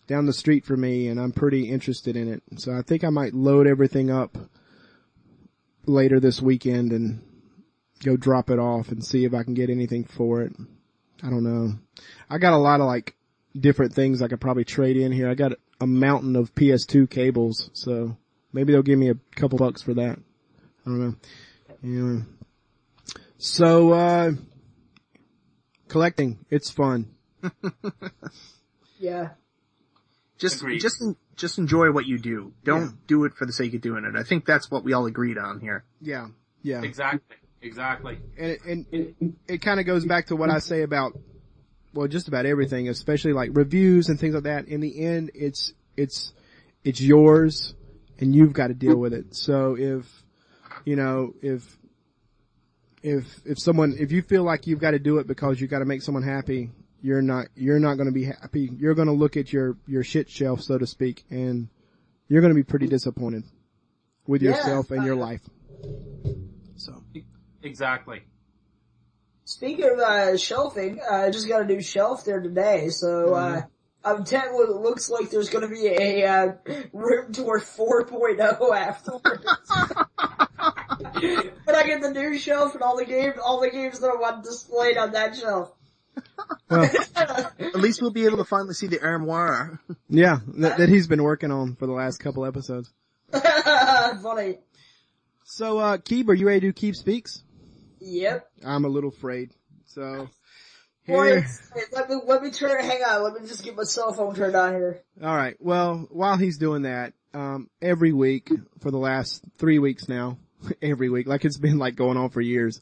down the street for me and I'm pretty interested in it. So I think I might load everything up later this weekend and go drop it off and see if I can get anything for it. I don't know. I got a lot of like different things I could probably trade in here. I got a mountain of PS2 cables, so maybe they'll give me a couple bucks for that. I don't know. Anyway. So, uh, collecting, it's fun. <laughs> Yeah. Just, Agreed. just, just enjoy what you do. Don't Yeah. do it for the sake of doing it. I think that's what we all agreed on here. Yeah. Yeah. Exactly. Exactly. and it, and it, it kind of goes back to what I say about, well, just about everything, especially like reviews and things like that. In the end, it's, it's, it's yours and you've got to deal with it. So if, you know, if, if, if someone, if you feel like you've got to do it because you've got to make someone happy, you're not, you're not gonna be happy. You're gonna look at your, your shit shelf, so to speak, and you're gonna be pretty disappointed with Yeah. yourself and your life. So. Exactly. Speaking of uh, shelving, uh, I just got a new shelf there today, so uh, I'm telling you, it looks like there's going to be a uh, room tour 4.0 <laughs> afterwards. <laughs> <laughs> when I get the new shelf and all the games, all the games that I want displayed on that shelf. Well, <laughs> At least we'll be able to finally see the armoire. <laughs> yeah, that, that he's been working on for the last couple episodes. Funny. So, uh, Keeb, are you ready to do Keeb Speaks? Yep. I'm a little afraid. So, here, it's- let me let me turn. Hang on, let me just get my cell phone turned on here. alright, well, while he's doing that, um, every week for the last three weeks now, <laughs> every week, like it's been like going on for years,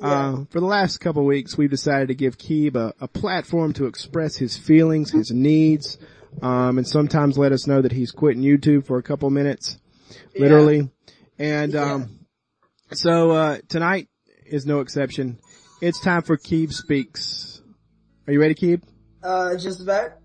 uh, for the last couple weeks, we've decided to give Keeb a, a platform to express his feelings, his needs, um, and sometimes let us know that he's quitting YouTube for a couple minutes, literally. And, um, so, uh, tonight is no exception. It's time for Keeb Speaks. Are you ready, Keeb? Uh, just about.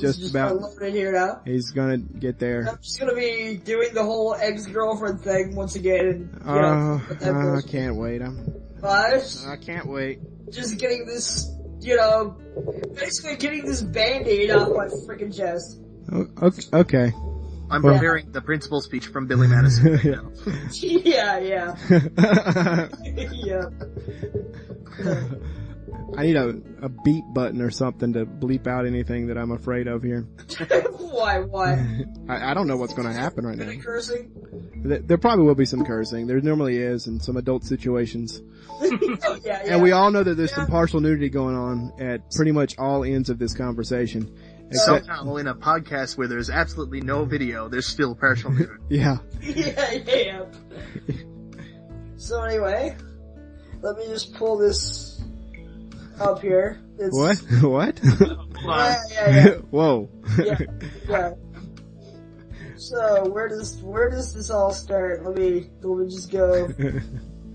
Just just about. loaded here now. He's gonna get there. I'm just gonna be doing the whole ex-girlfriend thing once again. And, you Uh, know, I can't wait. I'm, But I can't wait. just getting this, you know, basically getting this band-aid off my freaking chest. Okay. okay. I'm Well- preparing the principal speech from Billy Madison right now. <laughs> <laughs> yeah, yeah, <laughs> yeah. I need a, a beep button or something to bleep out anything that I'm afraid of here. <laughs> why, why? <laughs> I, I don't know what's gonna happen right Any now. cursing? Th- There probably will be some cursing. There normally is in some adult situations. <laughs> oh, yeah, yeah. And we all know that there's some partial nudity going on at pretty much all ends of this conversation. Except, Somehow in a podcast where there's absolutely no video, there's still partial nudity. yeah. yeah, yeah. So anyway, let me just pull this up here. It's, What? <laughs> <laughs> what? Yeah, yeah, yeah. <laughs> Whoa. yeah, yeah. So where does where does this all start? Let me let me just go.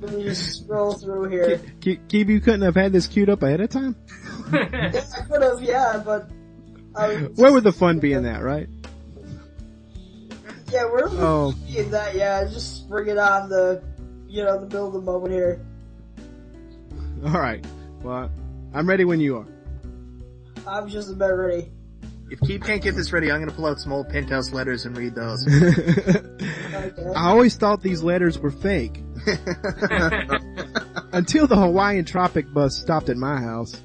Let me just scroll through here. Ke- Keeb, you couldn't have had this queued up ahead of time? Yeah, I could have, yeah, but Where would the fun be in that, right? yeah, where would Oh. we be in that? Yeah, just bring it on the, you know, the build the moment here. Alright. Well, I'm ready when you are. I'm just about ready. If Keeb can't get this ready, I'm gonna pull out some old penthouse letters and read those. Okay. <laughs> I always thought these letters were fake. <laughs> Until the Hawaiian tropic bus stopped at my house.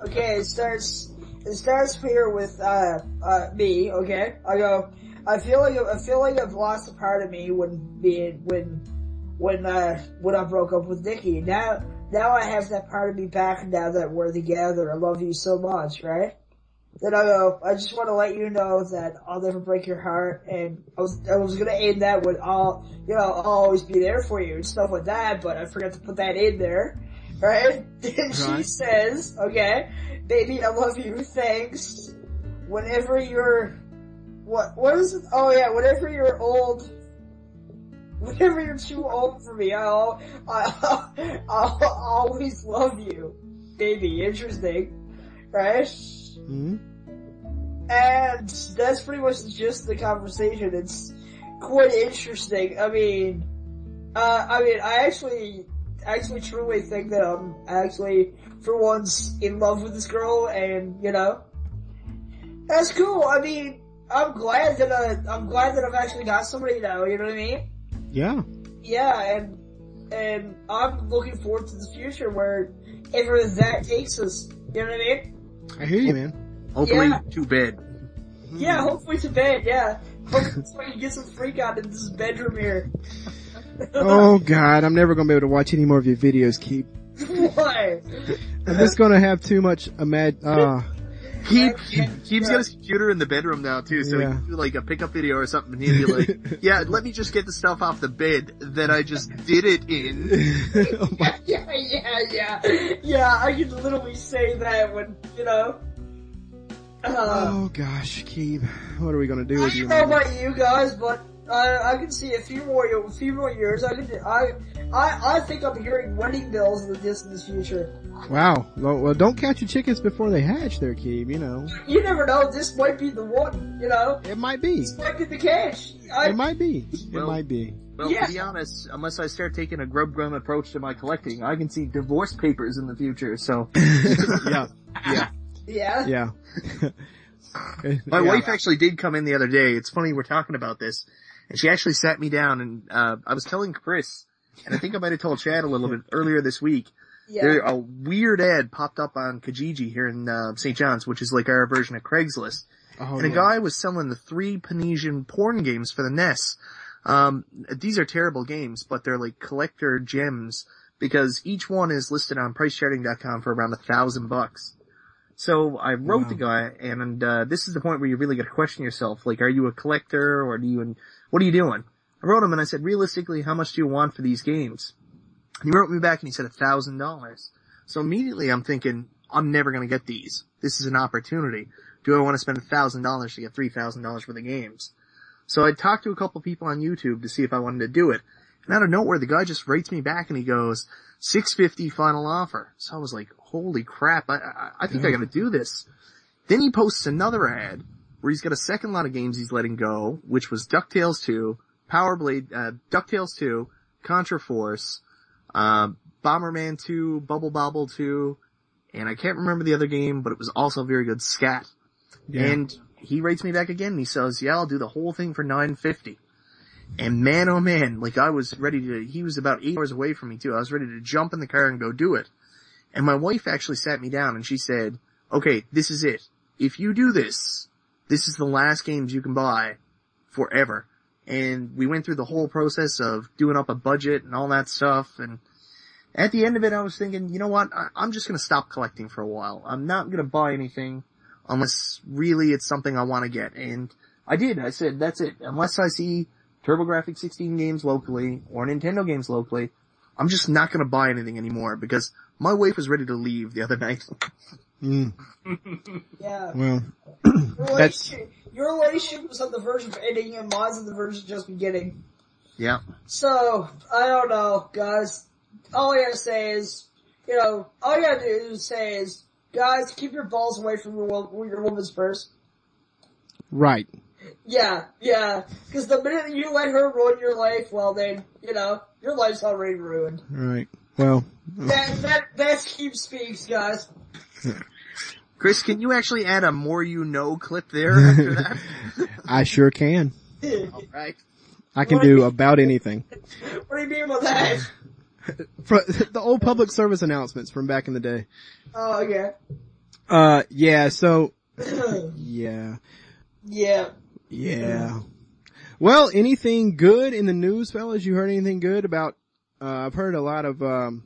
Okay, it starts. It starts here with uh, uh, me. Okay, I go. I feel like I feel like I've lost a part of me when being when when uh when I broke up with Nikki. Now now I have that part of me back. Now that we're together, I love you so much, right? Then I go. I just want to let you know that I'll never break your heart, and I was I was gonna end that with all you know I'll always be there for you and stuff like that, but I forgot to put that in there. Right? <laughs> And she Right. says, okay, baby, I love you, thanks. Whenever you're, what, what is it? Oh yeah, whenever you're old, whenever you're too old for me, I'll, I'll, I'll always love you. Baby, interesting. Right? Hmm? And that's pretty much just the conversation. It's quite interesting. I mean, uh, I mean, I actually, actually truly think that I'm actually, for once, in love with this girl and, you know, that's cool. I mean, I'm glad that I, I'm glad that I've actually got somebody now, you know what I mean? Yeah. Yeah, and, and I'm looking forward to the future where ever that takes us, you know what I mean? I hear you, man. Hopefully Yeah. to bed. Yeah, hopefully to bed, yeah. Hopefully so I can get some freak out in this bedroom here. <laughs> Oh god, I'm never gonna be able to watch any more of your videos, Keeb. <laughs> Why? I'm just gonna have too much imag- uh, Keeb, Keeb, Keeb's got his computer in the bedroom now too, so Yeah. he can do like a pickup video or something and he'll be like, <laughs> yeah, let me just get the stuff off the bed that I just did it in. <laughs> oh my- <laughs> Yeah, yeah, yeah. Yeah, I could literally say that when, you know. Uh, Oh gosh, Keeb, what are we gonna do I with you? don't know about you guys, but I, I can see a few more, a few more years. I can, I, I, I think I'm hearing wedding bells in the distant future. Wow. Well, well, don't count your chickens before they hatch, there, Keeb. You know, You never know. This might be the one. You know, it might be. this might be the catch. I, It might be. It Well- might be. Well, Yeah. to be honest, unless I start taking a Grub Gun approach to my collecting, I can see divorce papers in the future, so. <laughs> yeah. Yeah. yeah. Yeah. <laughs> My Yeah. wife actually did come in the other day. It's funny we're talking about this, and she actually sat me down and uh, I was telling Chris, and I think I might have told Chad a little bit earlier this week. Yeah. There a weird ad popped up on Kijiji here in uh, St. John's, which is like our version of Craigslist, Oh, and a guy was selling the three Panesian porn games for the NES. Um, these are terrible games, but they're like collector gems because each one is listed on PriceCharting.com for around a thousand bucks. So I wrote Wow. the guy, and uh, this is the point where you really got to question yourself. Like, are you a collector, or do you? What are you doing? I wrote him, and I said, realistically, how much do you want for these games? And he wrote me back, and he said a thousand dollars. So immediately, I'm thinking, I'm never going to get these. This is an opportunity. Do I want to spend a thousand dollars to get three thousand dollars for the games? So I talked to a couple people on YouTube to see if I wanted to do it. And out of nowhere, the guy just writes me back and he goes, 650 final offer. So I was like, holy crap, I, I, I think I gotta do this. Then he posts another ad where he's got a second lot of games he's letting go, which was DuckTales 2, Power Blade, uh, DuckTales 2, Contra Force, uh, Bomberman 2, Bubble Bobble 2, and I can't remember the other game, but it was also very good, Scat. Yeah. And he rates me back again and he says, yeah, I'll do the whole thing for 950. And man, oh man, like I was ready to, he was about eight hours away from me too. I was ready to jump in the car and go do it. And my wife actually sat me down and she said, okay, this is it. If you do this, this is the last games you can buy forever. And we went through the whole process of doing up a budget and all that stuff. And at the end of it, I was thinking, you know what? I, I'm just going to stop collecting for a while. I'm not going to buy anything unless really it's something I want to get. And I did. I said, that's it. Unless I see TurboGrafx 16 games locally or Nintendo games locally, I'm just not going to buy anything anymore because my wife was ready to leave the other <laughs> night. Mm, <laughs> Yeah. well, Your <clears throat> That's- relationship, your relationship was on the verge of ending and mine's on the verge of just beginning. yeah. So, I don't know, guys. All I gotta say is, you know, all you gotta do is say is, guys, keep your balls away from your, your woman's purse. right. Yeah, yeah. Cause the minute you let her ruin your life, well then, you know, your life's already ruined. Right. Well, That, that, that's Keeb Speaks, guys. Chris, can you actually add a more you know clip there after that? <laughs> I sure can. right. I can do about anything. <laughs> What do you mean by that? <laughs> For, the old public service announcements from back in the day. Oh, okay. Uh, yeah, so, <clears throat> yeah, yeah. yeah. Well, anything good in the news, fellas? You heard anything good about, uh, I've heard a lot of, um,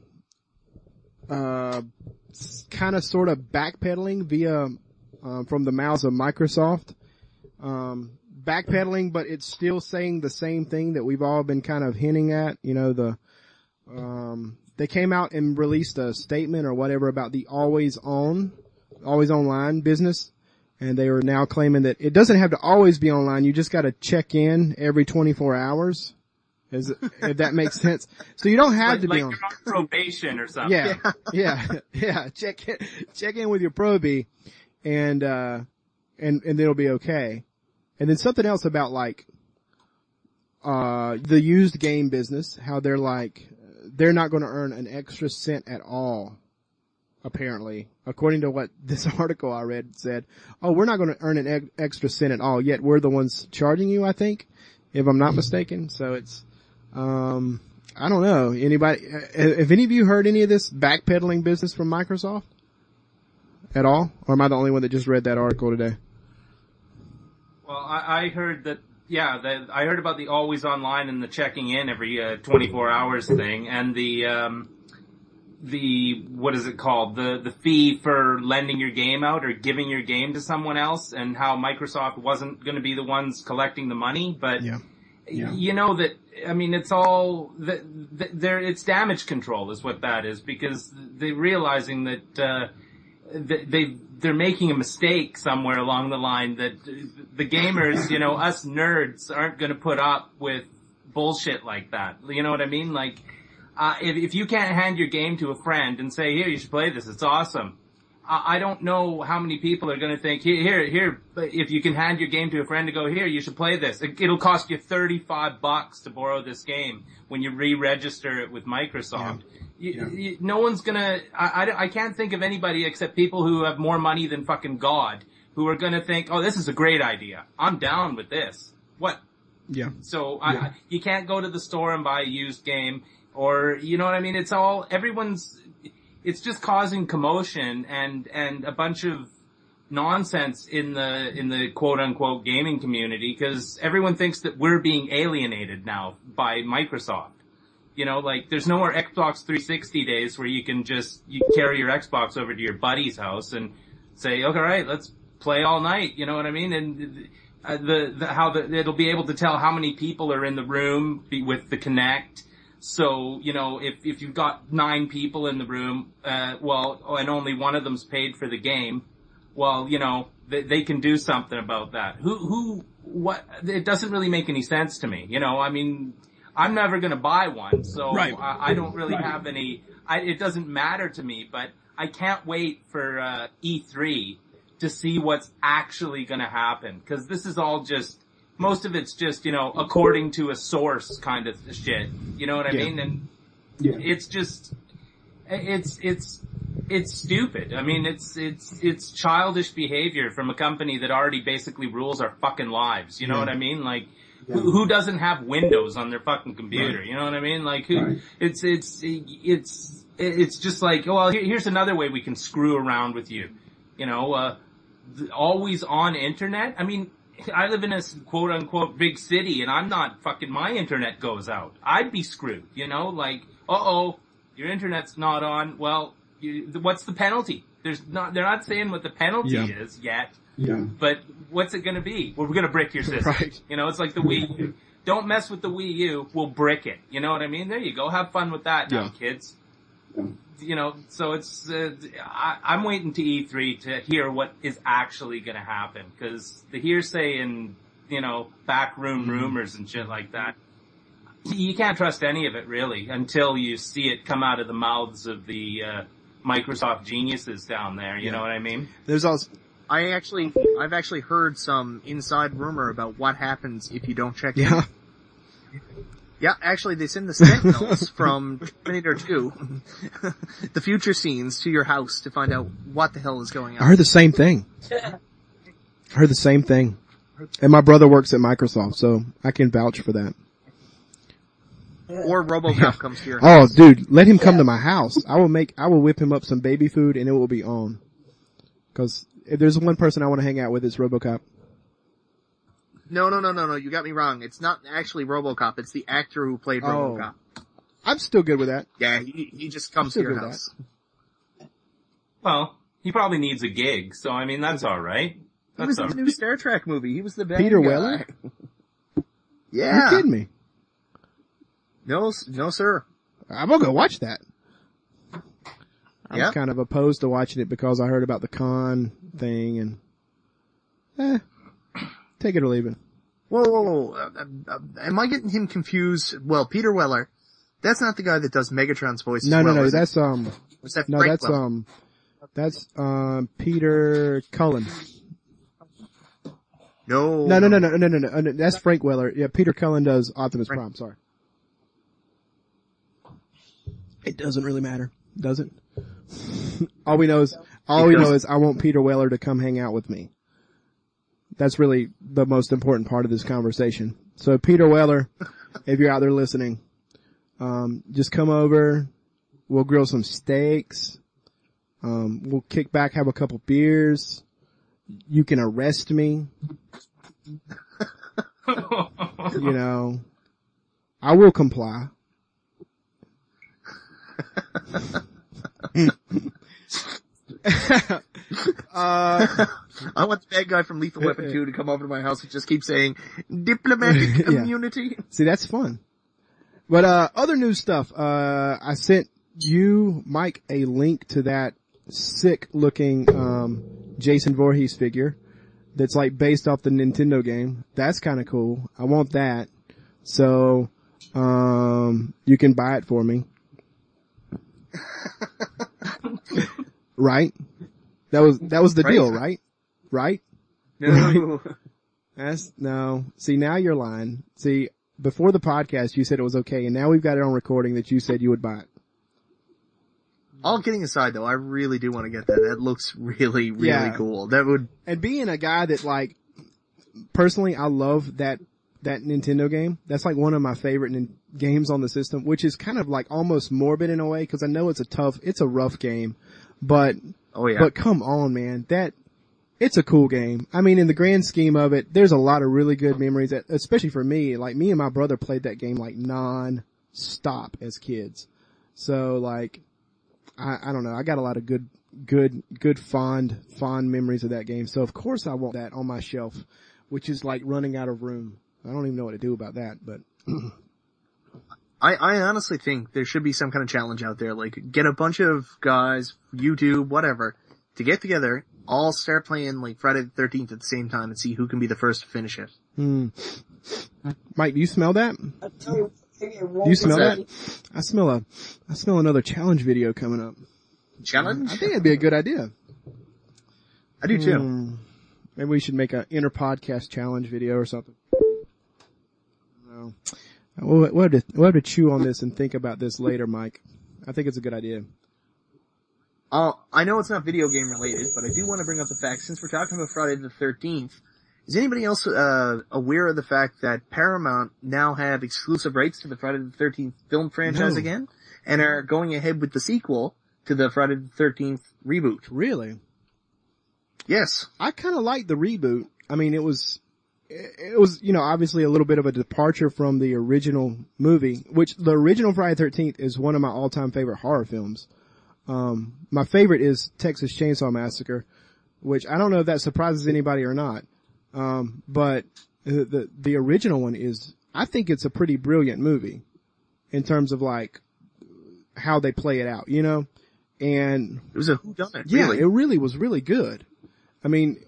uh, kind of sort of backpedaling via, um, from the mouths of Microsoft. Um, backpedaling, but it's still saying the same thing that we've all been kind of hinting at, you know, the, um, they came out and released a statement or whatever about the always on, always online business. And they are now claiming that it doesn't have to always be online. You just got to check in every 24 hours. Is, if that makes sense. So you don't have like, to be like on. you're on probation or something. Yeah, yeah, <laughs> yeah. Check in, check in with your probie, and uh, and and it'll be okay. And then something else about like uh the used game business, how they're like they're not going to earn an extra cent at all. Apparently, according to what this <laughs> article I read said, oh, we're not going to earn an ex- extra cent at all. Yet we're the ones charging you. I think, if I'm not mistaken. So it's um, I don't know. Anybody, have any of you heard any of this backpedaling business from Microsoft? At all? Or am I the only one that just read that article today? Well, I, I heard that. Yeah, that I heard about the always online and the checking in every uh, 24 hours thing, and the um, the what is it called? The the fee for lending your game out or giving your game to someone else, and how Microsoft wasn't going to be the ones collecting the money, but Yeah. Yeah. you know that I mean it's all that there it's damage control is what that is because they realizing that uh they they're making a mistake somewhere along the line that the gamers, you know, us nerds aren't going to put up with bullshit like that. You know what I mean? Like, uh, if, if you can't hand your game to a friend and say, here, you should play this, it's awesome. I, don't know how many people are going to think, here, here, here, if you can hand your game to a friend to go, here, you should play this. It, will cost you 35 bucks to borrow this game when you re-register it with Microsoft. Yeah. You, yeah. you, no one's gonna, I, I, I can't think of anybody except people who have more money than fucking God who are gonna think, oh, this is a great idea. I'm down with this. What? Yeah. So yeah. I, you can't go to the store and buy a used game or, you know what I mean? It's all, everyone's, it's just causing commotion and, and a bunch of nonsense in the, in the quote unquote gaming community because everyone thinks that we're being alienated now by Microsoft. You know, like there's no more Xbox 360 days where you can just, you carry your Xbox over to your buddy's house and say, okay, right, let's play all night. You know what I mean? And uh, the, the, how the, it'll be able to tell how many people are in the room with the Kinect. So, you know, if, if you've got nine people in the room, uh, well, and only one of them's paid for the game, well, you know, they, they can do something about that. Who, who, what, it doesn't really make any sense to me. You know, I mean, I'm never going to buy one, so right. I, I, don't really right. have any. I, it doesn't matter to me, but I can't wait for uh, E3 to see what's actually going to happen because this is all just most of it's just you know according to a source kind of shit. You know what I yeah. mean? And yeah. it's just it's it's it's stupid. I mean, it's it's it's childish behavior from a company that already basically rules our fucking lives. You know yeah. what I mean? Like who, who, doesn't have Windows on their fucking computer? Right. You know what I mean? Like who, right. it's, it's, it's, it's just like, well, here's another way we can screw around with you. You know, uh, always on internet. I mean, I live in a quote unquote big city and I'm not fucking, my internet goes out. I'd be screwed, you know, like, uh oh, your internet's not on. Well, you, what's the penalty? There's not, they're not saying what the penalty yeah. is yet. Yeah. But what's it gonna be? Well, we're gonna brick your system. Right. You know, it's like the Wii U. Don't mess with the Wii U. We'll brick it. You know what I mean? There you go. Have fun with that now, kids. Yeah. You know, so it's, uh, I, am waiting to E3 to hear what is actually gonna happen. Cause the hearsay and, you know, backroom mm-hmm. rumors and shit like that, you can't trust any of it really until you see it come out of the mouths of the, uh, Microsoft geniuses down there. You yeah. know what I mean? There's also, I actually, I've actually heard some inside rumor about what happens if you don't check yeah. Yeah, actually they send the sentinels <laughs> from Terminator 2, <laughs> the future scenes to your house to find out what the hell is going on. I heard the same thing. I heard the same thing. And my brother works at Microsoft, so I can vouch for that. Or RoboCop yeah. comes to your oh, house. Oh, dude, let him come yeah. to my house. I will make, I will whip him up some baby food and it will be on. Cause if there's one person I want to hang out with, it's RoboCop. No, no, no, no, no. You got me wrong. It's not actually RoboCop. It's the actor who played oh. RoboCop. I'm still good with that. Yeah, he, he just comes to your house. Well, he probably needs a gig, so I mean that's all right. That's he was in the new Star Trek movie. He was the bad Peter Weller. <laughs> yeah, you kidding me? No, no, sir. I'm gonna go watch that. I'm yep. kind of opposed to watching it because I heard about the Khan thing and, eh, take it or leave it. Whoa, whoa, whoa. Uh, uh, uh, am I getting him confused? Well, Peter Weller, that's not the guy that does Megatron's voice. No, well, no, no, that's, um, that no, that's, Weller? um, that's, um, Peter Cullen. No. No, no, no, no, no, no, no, no, that's Frank Welker. Yeah, Peter Cullen does Optimus Frank. Prime, sorry. It doesn't really matter, does it? <laughs> all we know is, all we know is I want Peter Weller to come hang out with me. That's really the most important part of this conversation. So Peter Weller, if you're out there listening, um, just come over. We'll grill some steaks. Um, we'll kick back, have a couple beers. You can arrest me. <laughs> you know, I will comply. <laughs> <laughs> uh, <laughs> I want the bad guy from Lethal Weapon 2 to come over to my house and just keep saying, diplomatic community. <laughs> Yeah. See, that's fun. But, uh, other new stuff, uh, I sent you, Mike, a link to that sick looking, um, Jason Voorhees figure that's like based off the Nintendo game. That's kind of cool. I want that. So, um, you can buy it for me. right? That was, that was the Right. deal, right? Right? <laughs> No. That's, no. See, now you're lying. See, before the podcast you said it was okay and now we've got it on recording that you said you would buy it. All kidding aside though, I really do want to get that. That looks really, really Yeah. cool. That would, And being a guy that like, personally I love that, that Nintendo game. That's like one of my favorite nin- games on the system, which is kind of like almost morbid in a way because I know it's a tough, it's a rough game, but oh yeah. But come on, man, that it's a cool game. I mean, in the grand scheme of it, there's a lot of really good memories. That, especially for me, like me and my brother played that game like non-stop as kids. So like, I, I don't know. I got a lot of good, good, good fond, fond memories of that game. So of course I want that on my shelf, which is like running out of room. I don't even know what to do about that, but <clears throat> I, I honestly think there should be some kind of challenge out there, like get a bunch of guys, YouTube, whatever, to get together, all start playing like Friday the 13th at the same time and see who can be the first to finish it. hmm. Mike, do you smell that? I you, Do you smell be- that? I smell a, I smell another challenge video coming up. Challenge? I think it'd be a good idea. I do too. Hmm. Maybe we should make an inter podcast challenge video or something. No. We'll, we'll, have to, we'll have to chew on this and think about this later, Mike. I think it's a good idea. Uh, I know it's not video game related, but I do want to bring up the fact, since we're talking about Friday the 13th, is anybody else, uh, aware of the fact that Paramount now have exclusive rights to the Friday the 13th film franchise No. again? And are going ahead with the sequel to the Friday the 13th reboot? Really? Yes. I kind of liked the reboot. I mean, it was, it was, you know, obviously a little bit of a departure from the original movie, which the original Friday the 13th is one of my all-time favorite horror films. Um, my favorite is Texas Chainsaw Massacre, which I don't know if that surprises anybody or not. Um, but the, the, the original one is, I think it's a pretty brilliant movie in terms of like how they play it out, you know? And It was a whodunit, yeah, really. it really was really good. I mean,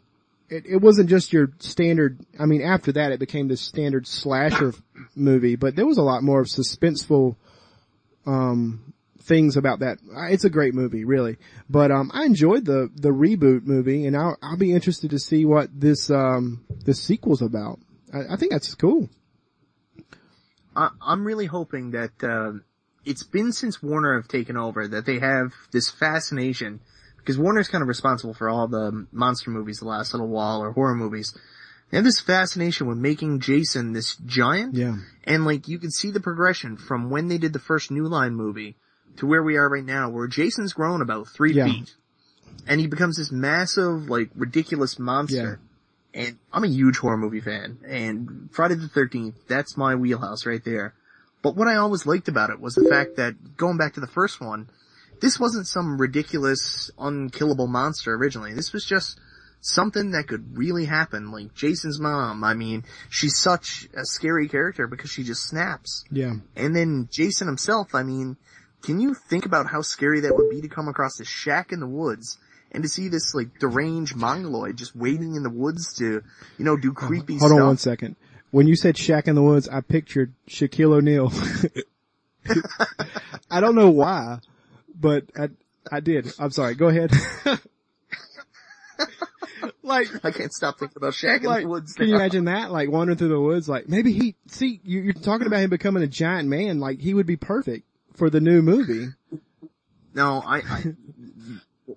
it, it wasn't just your standard, I mean, after that it became this standard slasher movie, but there was a lot more of suspenseful, um, things about that. It's a great movie, really. But, um, I enjoyed the, the reboot movie and I'll, I'll be interested to see what this, um, sequel's about. I, I think that's cool. I, I'm really hoping that uh, it's been since Warner have taken over that they have this fascination because Warner's kind of responsible for all the monster movies the last little while or horror movies. They have this fascination with making Jason this giant, Yeah. and like you can see the progression from when they did the first New Line movie to where we are right now, where Jason's grown about three Yeah. feet, and he becomes this massive, like ridiculous monster. Yeah. And I'm a huge horror movie fan, and Friday the 13th, that's my wheelhouse right there. But what I always liked about it was the fact that, going back to the first one, this wasn't some ridiculous, unkillable monster originally. This was just something that could really happen, like Jason's mom. I mean, she's such a scary character because she just snaps. Yeah. And then Jason himself, I mean, can you think about how scary that would be to come across this shack in the woods and to see this like deranged mongoloid just waiting in the woods to, you know, do creepy stuff. Hold stuff? on one second. When you said Shack in the Woods, I pictured Shaquille O'Neal. <laughs> <laughs> I don't know why, but I, I did. I'm sorry. Go ahead. <laughs> like, I can't stop thinking about Shack like, in the woods. can you imagine that? Like wandering through the woods, like maybe he, see, you, you're talking about him becoming a giant man, like he would be perfect for the new movie. No, I, I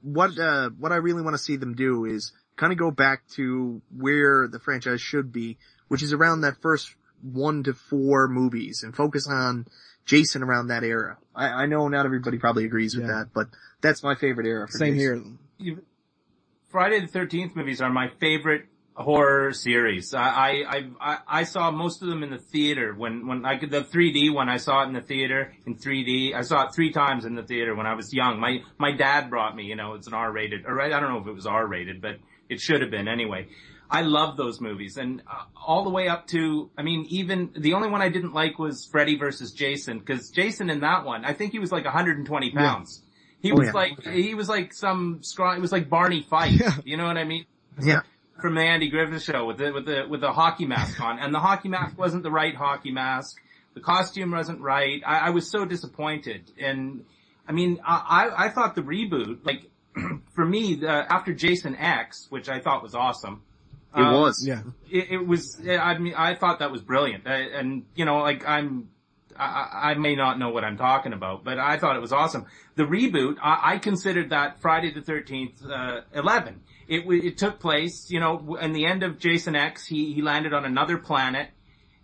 what uh what I really want to see them do is kind of go back to where the franchise should be, which is around that first one to four movies, and focus on Jason around that era. I, I know not everybody probably agrees with Yeah. that, but that's my favorite era. For Same Jason. here. you- Friday the Thirteenth movies are my favorite horror series. I, I I I saw most of them in the theater when when I could the 3D when I saw it in the theater in 3D. I saw it three times in the theater when I was young. My my dad brought me. You know, it's an R-rated or I don't know if it was R-rated, but it should have been anyway. I love those movies and uh, all the way up to, I mean, even the only one I didn't like was Freddy versus Jason because Jason in that one, I think he was like 120 pounds. He Oh, was yeah. like, he was like some strong, it was like Barney Fife. Yeah. You know what I mean? Yeah. From the Andy Griffith show with the, with the, with the hockey mask on. And the hockey mask wasn't the right hockey mask. The costume wasn't right. I, I was so disappointed. And, I mean, I, I, I thought the reboot, like, <clears throat> for me, the, after Jason X, which I thought was awesome. It um, was. Yeah. it, it was, I mean, I thought that was brilliant. I, and, you know, like I'm, I, I may not know what I'm talking about, but I thought it was awesome. The reboot, I, I considered that Friday the 13th, uh, 11. It, it took place, you know, in the end of Jason X, he, he landed on another planet,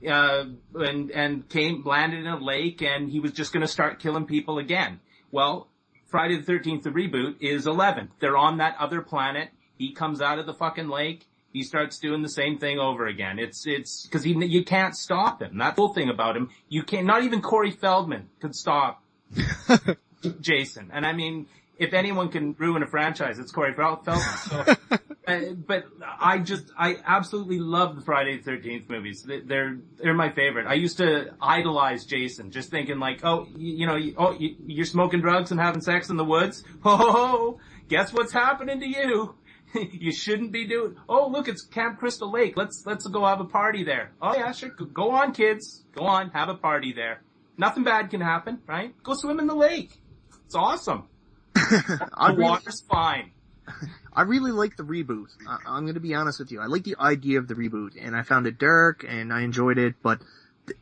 uh, and, and came, landed in a lake and he was just gonna start killing people again. Well, Friday the 13th, the reboot, is 11. They're on that other planet. He comes out of the fucking lake. He starts doing the same thing over again. It's, it's, cause he, you can't stop him. That's the whole thing about him. You can't, not even Corey Feldman could stop <laughs> Jason. And I mean, if anyone can ruin a franchise, it's Corey Feldman. So, <laughs> uh, but I just, I absolutely love the Friday the 13th movies. They- They're, they're my favorite. I used to idolize Jason, just thinking like, oh, you, you know, you, oh, you, you're smoking drugs and having sex in the woods? <laughs> Ho ho ho! Guess what's happening to you? <laughs> you shouldn't be doing, oh look, it's Camp Crystal Lake. Let's, let's go have a party there. Oh yeah, sure. Go- on kids. Go on, have a party there. Nothing bad can happen, right? Go swim in the lake. It's awesome. <laughs> The really, water's fine. <laughs> I really like the reboot. I, I'm gonna be honest with you. I like the idea of the reboot and I found it dark and I enjoyed it, but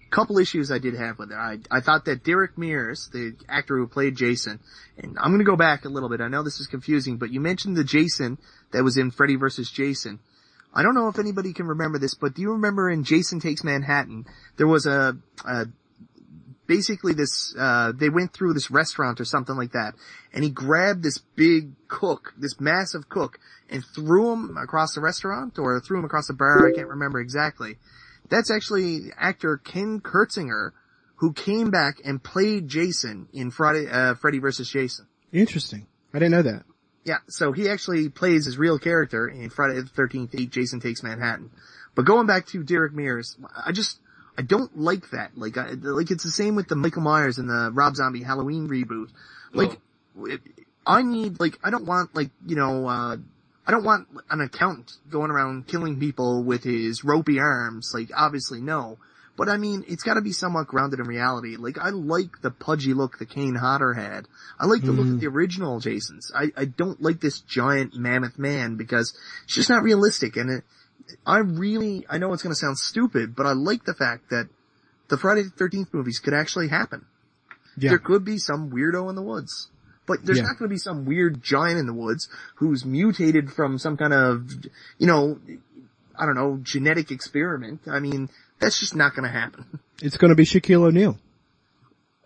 couple issues I did have with it. I, I thought that Derek Mears, the actor who played Jason, and I'm gonna go back a little bit. I know this is confusing, but you mentioned the Jason that was in Freddy vs. Jason. I don't know if anybody can remember this, but do you remember in Jason Takes Manhattan, there was a, a basically this, uh, they went through this restaurant or something like that, and he grabbed this big cook, this massive cook, and threw him across the restaurant, or threw him across the bar, I can't remember exactly. That's actually actor Ken Kirzinger, who came back and played Jason in Friday, uh, Freddy vs. Jason. Interesting. I didn't know that. Yeah, so he actually plays his real character in Friday the 13th, 8 Jason Takes Manhattan. But going back to Derek Mears, I just, I don't like that. Like, I, like it's the same with the Michael Myers and the Rob Zombie Halloween reboot. Like, it- I need, like, I don't want, like, you know, uh, I don't want an accountant going around killing people with his ropey arms. Like, obviously no. But I mean, it's gotta be somewhat grounded in reality. Like, I like the pudgy look that Kane Hodder had. I like the look of mm-hmm. the original Jasons. I, I don't like this giant mammoth man because it's just not realistic and it, I really, I know it's gonna sound stupid, but I like the fact that the Friday the 13th movies could actually happen. Yeah. There could be some weirdo in the woods. But there's Yeah. not gonna be some weird giant in the woods who's mutated from some kind of, you know, I don't know, genetic experiment. I mean, that's just not gonna happen. <laughs> It's gonna be Shaquille O'Neal.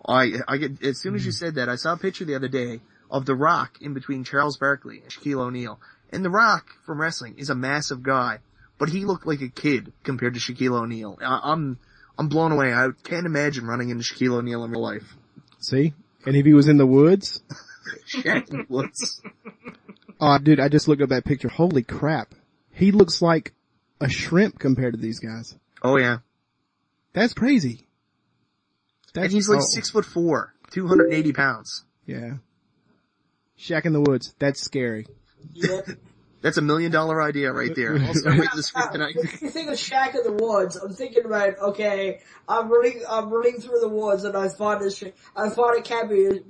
I, I get, as soon as you mm. said that, I saw a picture the other day of The Rock in between Charles Barkley and Shaquille O'Neal. And The Rock from wrestling is a massive guy, but he looked like a kid compared to Shaquille O'Neal. I, I'm, I'm blown away. I can't imagine running into Shaquille O'Neal in real life. See? And if he was in the woods, Shaq in the woods. oh dude, I just looked at that picture. Holy crap. He looks like a shrimp compared to these guys. Oh yeah. That's crazy. That's, And he's like six foot four, 280 pounds. Yeah. Shaq in the woods. That's scary. Yep. That's a million dollar idea right there. I'll start writing the script tonight. You think of Shaq in the Woods, I'm thinking about, okay, I'm running, I'm running through the woods and I find a, sh- I find a copy, of- of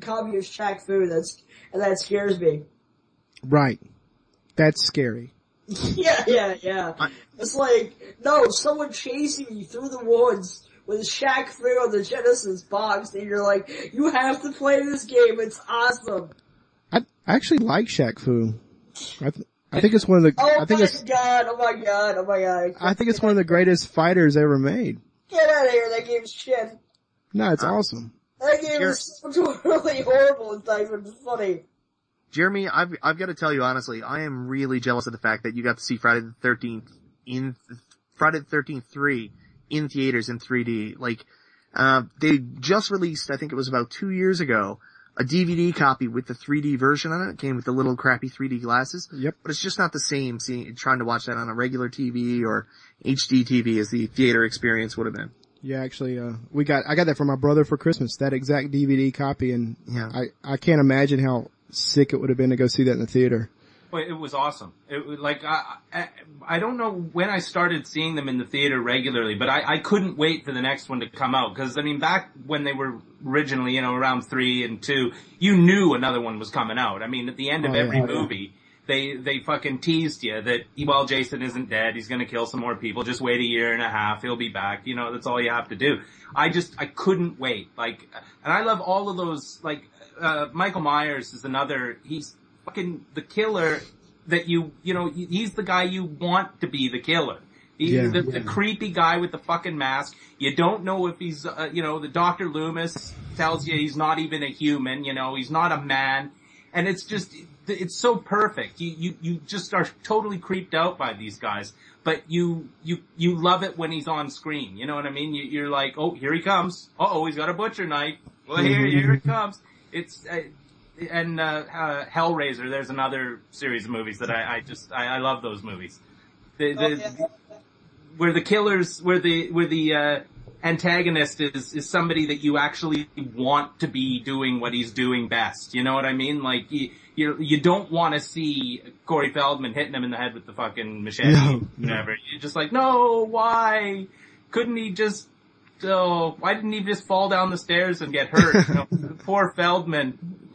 Shaq Fu that's, and that scares me. Right. That's scary. <laughs> yeah, yeah, yeah. I- It's like, no, someone chasing you through the woods with Shaq Fu on the Genesis box and you're like, you have to play this game, it's awesome. I, I actually like Shaq Fu. I, th- I think it's one of the, Oh I think my it's, god, oh my god, oh my god. I think it's one of the greatest fighters ever made. Get out of here, that game's shit. No, it's Uh, awesome. That game Sure. is so <laughs> totally horrible, it's not even funny. Jeremy, I've, I've got to tell you honestly, I am really jealous of the fact that you got to see Friday the 13th in, Friday the 13th 3 in theaters in 3D. Like, uh, they just released, I think it was about two years ago, a DVD copy with the 3D version on it. It came with the little crappy 3D glasses. Yep. But it's just not the same seeing, trying to watch that on a regular TV or HD TV as the theater experience would have been. Yeah, actually, uh, we got, I got that from my brother for Christmas, that exact DVD copy and Yeah. I, I can't imagine how sick it would have been to go see that in the theater. Well, it was awesome. It like I, I, I don't know when I started seeing them in the theater regularly, but I, I couldn't wait for the next one to come out because I mean back when they were originally, you know, around three and two, you knew another one was coming out. I mean, at the end of Oh, every yeah. movie, they they fucking teased you that well, Jason isn't dead. He's gonna kill some more people. Just wait a year and a half. He'll be back. You know, that's all you have to do. I just I couldn't wait. Like, and I love all of those. Like, uh, Michael Myers is another. He's fucking the killer that you you know he's the guy you want to be the killer. He, Yeah. the, the creepy guy with the fucking mask. You don't know if he's, uh, you know, the Dr. Loomis tells you he's not even a human, you know, he's not a man. And it's just, it's so perfect. You, you, you just are totally creeped out by these guys, but you, you, you love it when he's on screen. You know what I mean? You, you're like, oh, here he comes. Uh oh, he's got a butcher knife. Well, here, here it comes. It's, uh, and, uh, uh, Hellraiser, there's another series of movies that I, I just, I, I love those movies. The, the, Oh, yeah. where the killers, where the, where the, uh, antagonist is, is somebody that you actually want to be doing what he's doing best. You know what I mean? Like, you, you, you don't want to see Corey Feldman hitting him in the head with the fucking machete, No, no. You're just like, no, why? Couldn't he just, oh, why didn't he just fall down the stairs and get hurt? You know, <laughs> poor Feldman.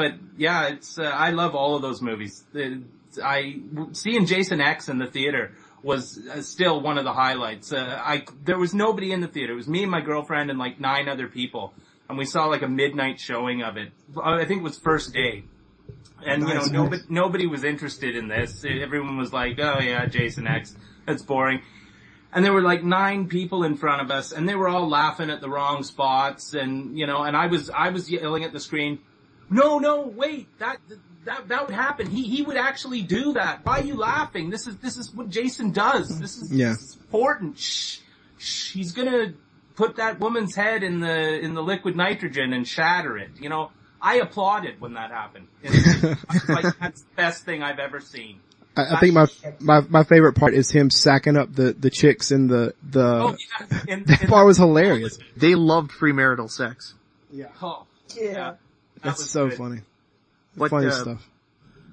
But yeah, it's, uh, I love all of those movies. Uh, I, seeing Jason X in the theater was uh, still one of the highlights. Uh, I, there was nobody in the theater. It was me and my girlfriend and like nine other people. And we saw like a midnight showing of it. I think it was first day. And you know, Nice, nobody, nobody was interested in this. Everyone was like, oh yeah, Jason X. That's boring. And there were like nine people in front of us and they were all laughing at the wrong spots and, you know, and I was, I was yelling at the screen, no, no, wait, that, that, that would happen. He, he would actually do that. Why are you laughing? This is, this is what Jason does. This is, Yeah. this is important. Shh, shh, he's gonna put that woman's head in the, in the liquid nitrogen and shatter it. You know, I applauded when that happened. It's, <laughs> it's like, that's the best thing I've ever seen. I, I think my, my, my favorite part is him sacking up the, the chicks in the, the, Oh, yeah. <laughs> And, that and- part was hilarious. They loved premarital sex. oh, Yeah. that That's so good. funny. But, funny uh, stuff.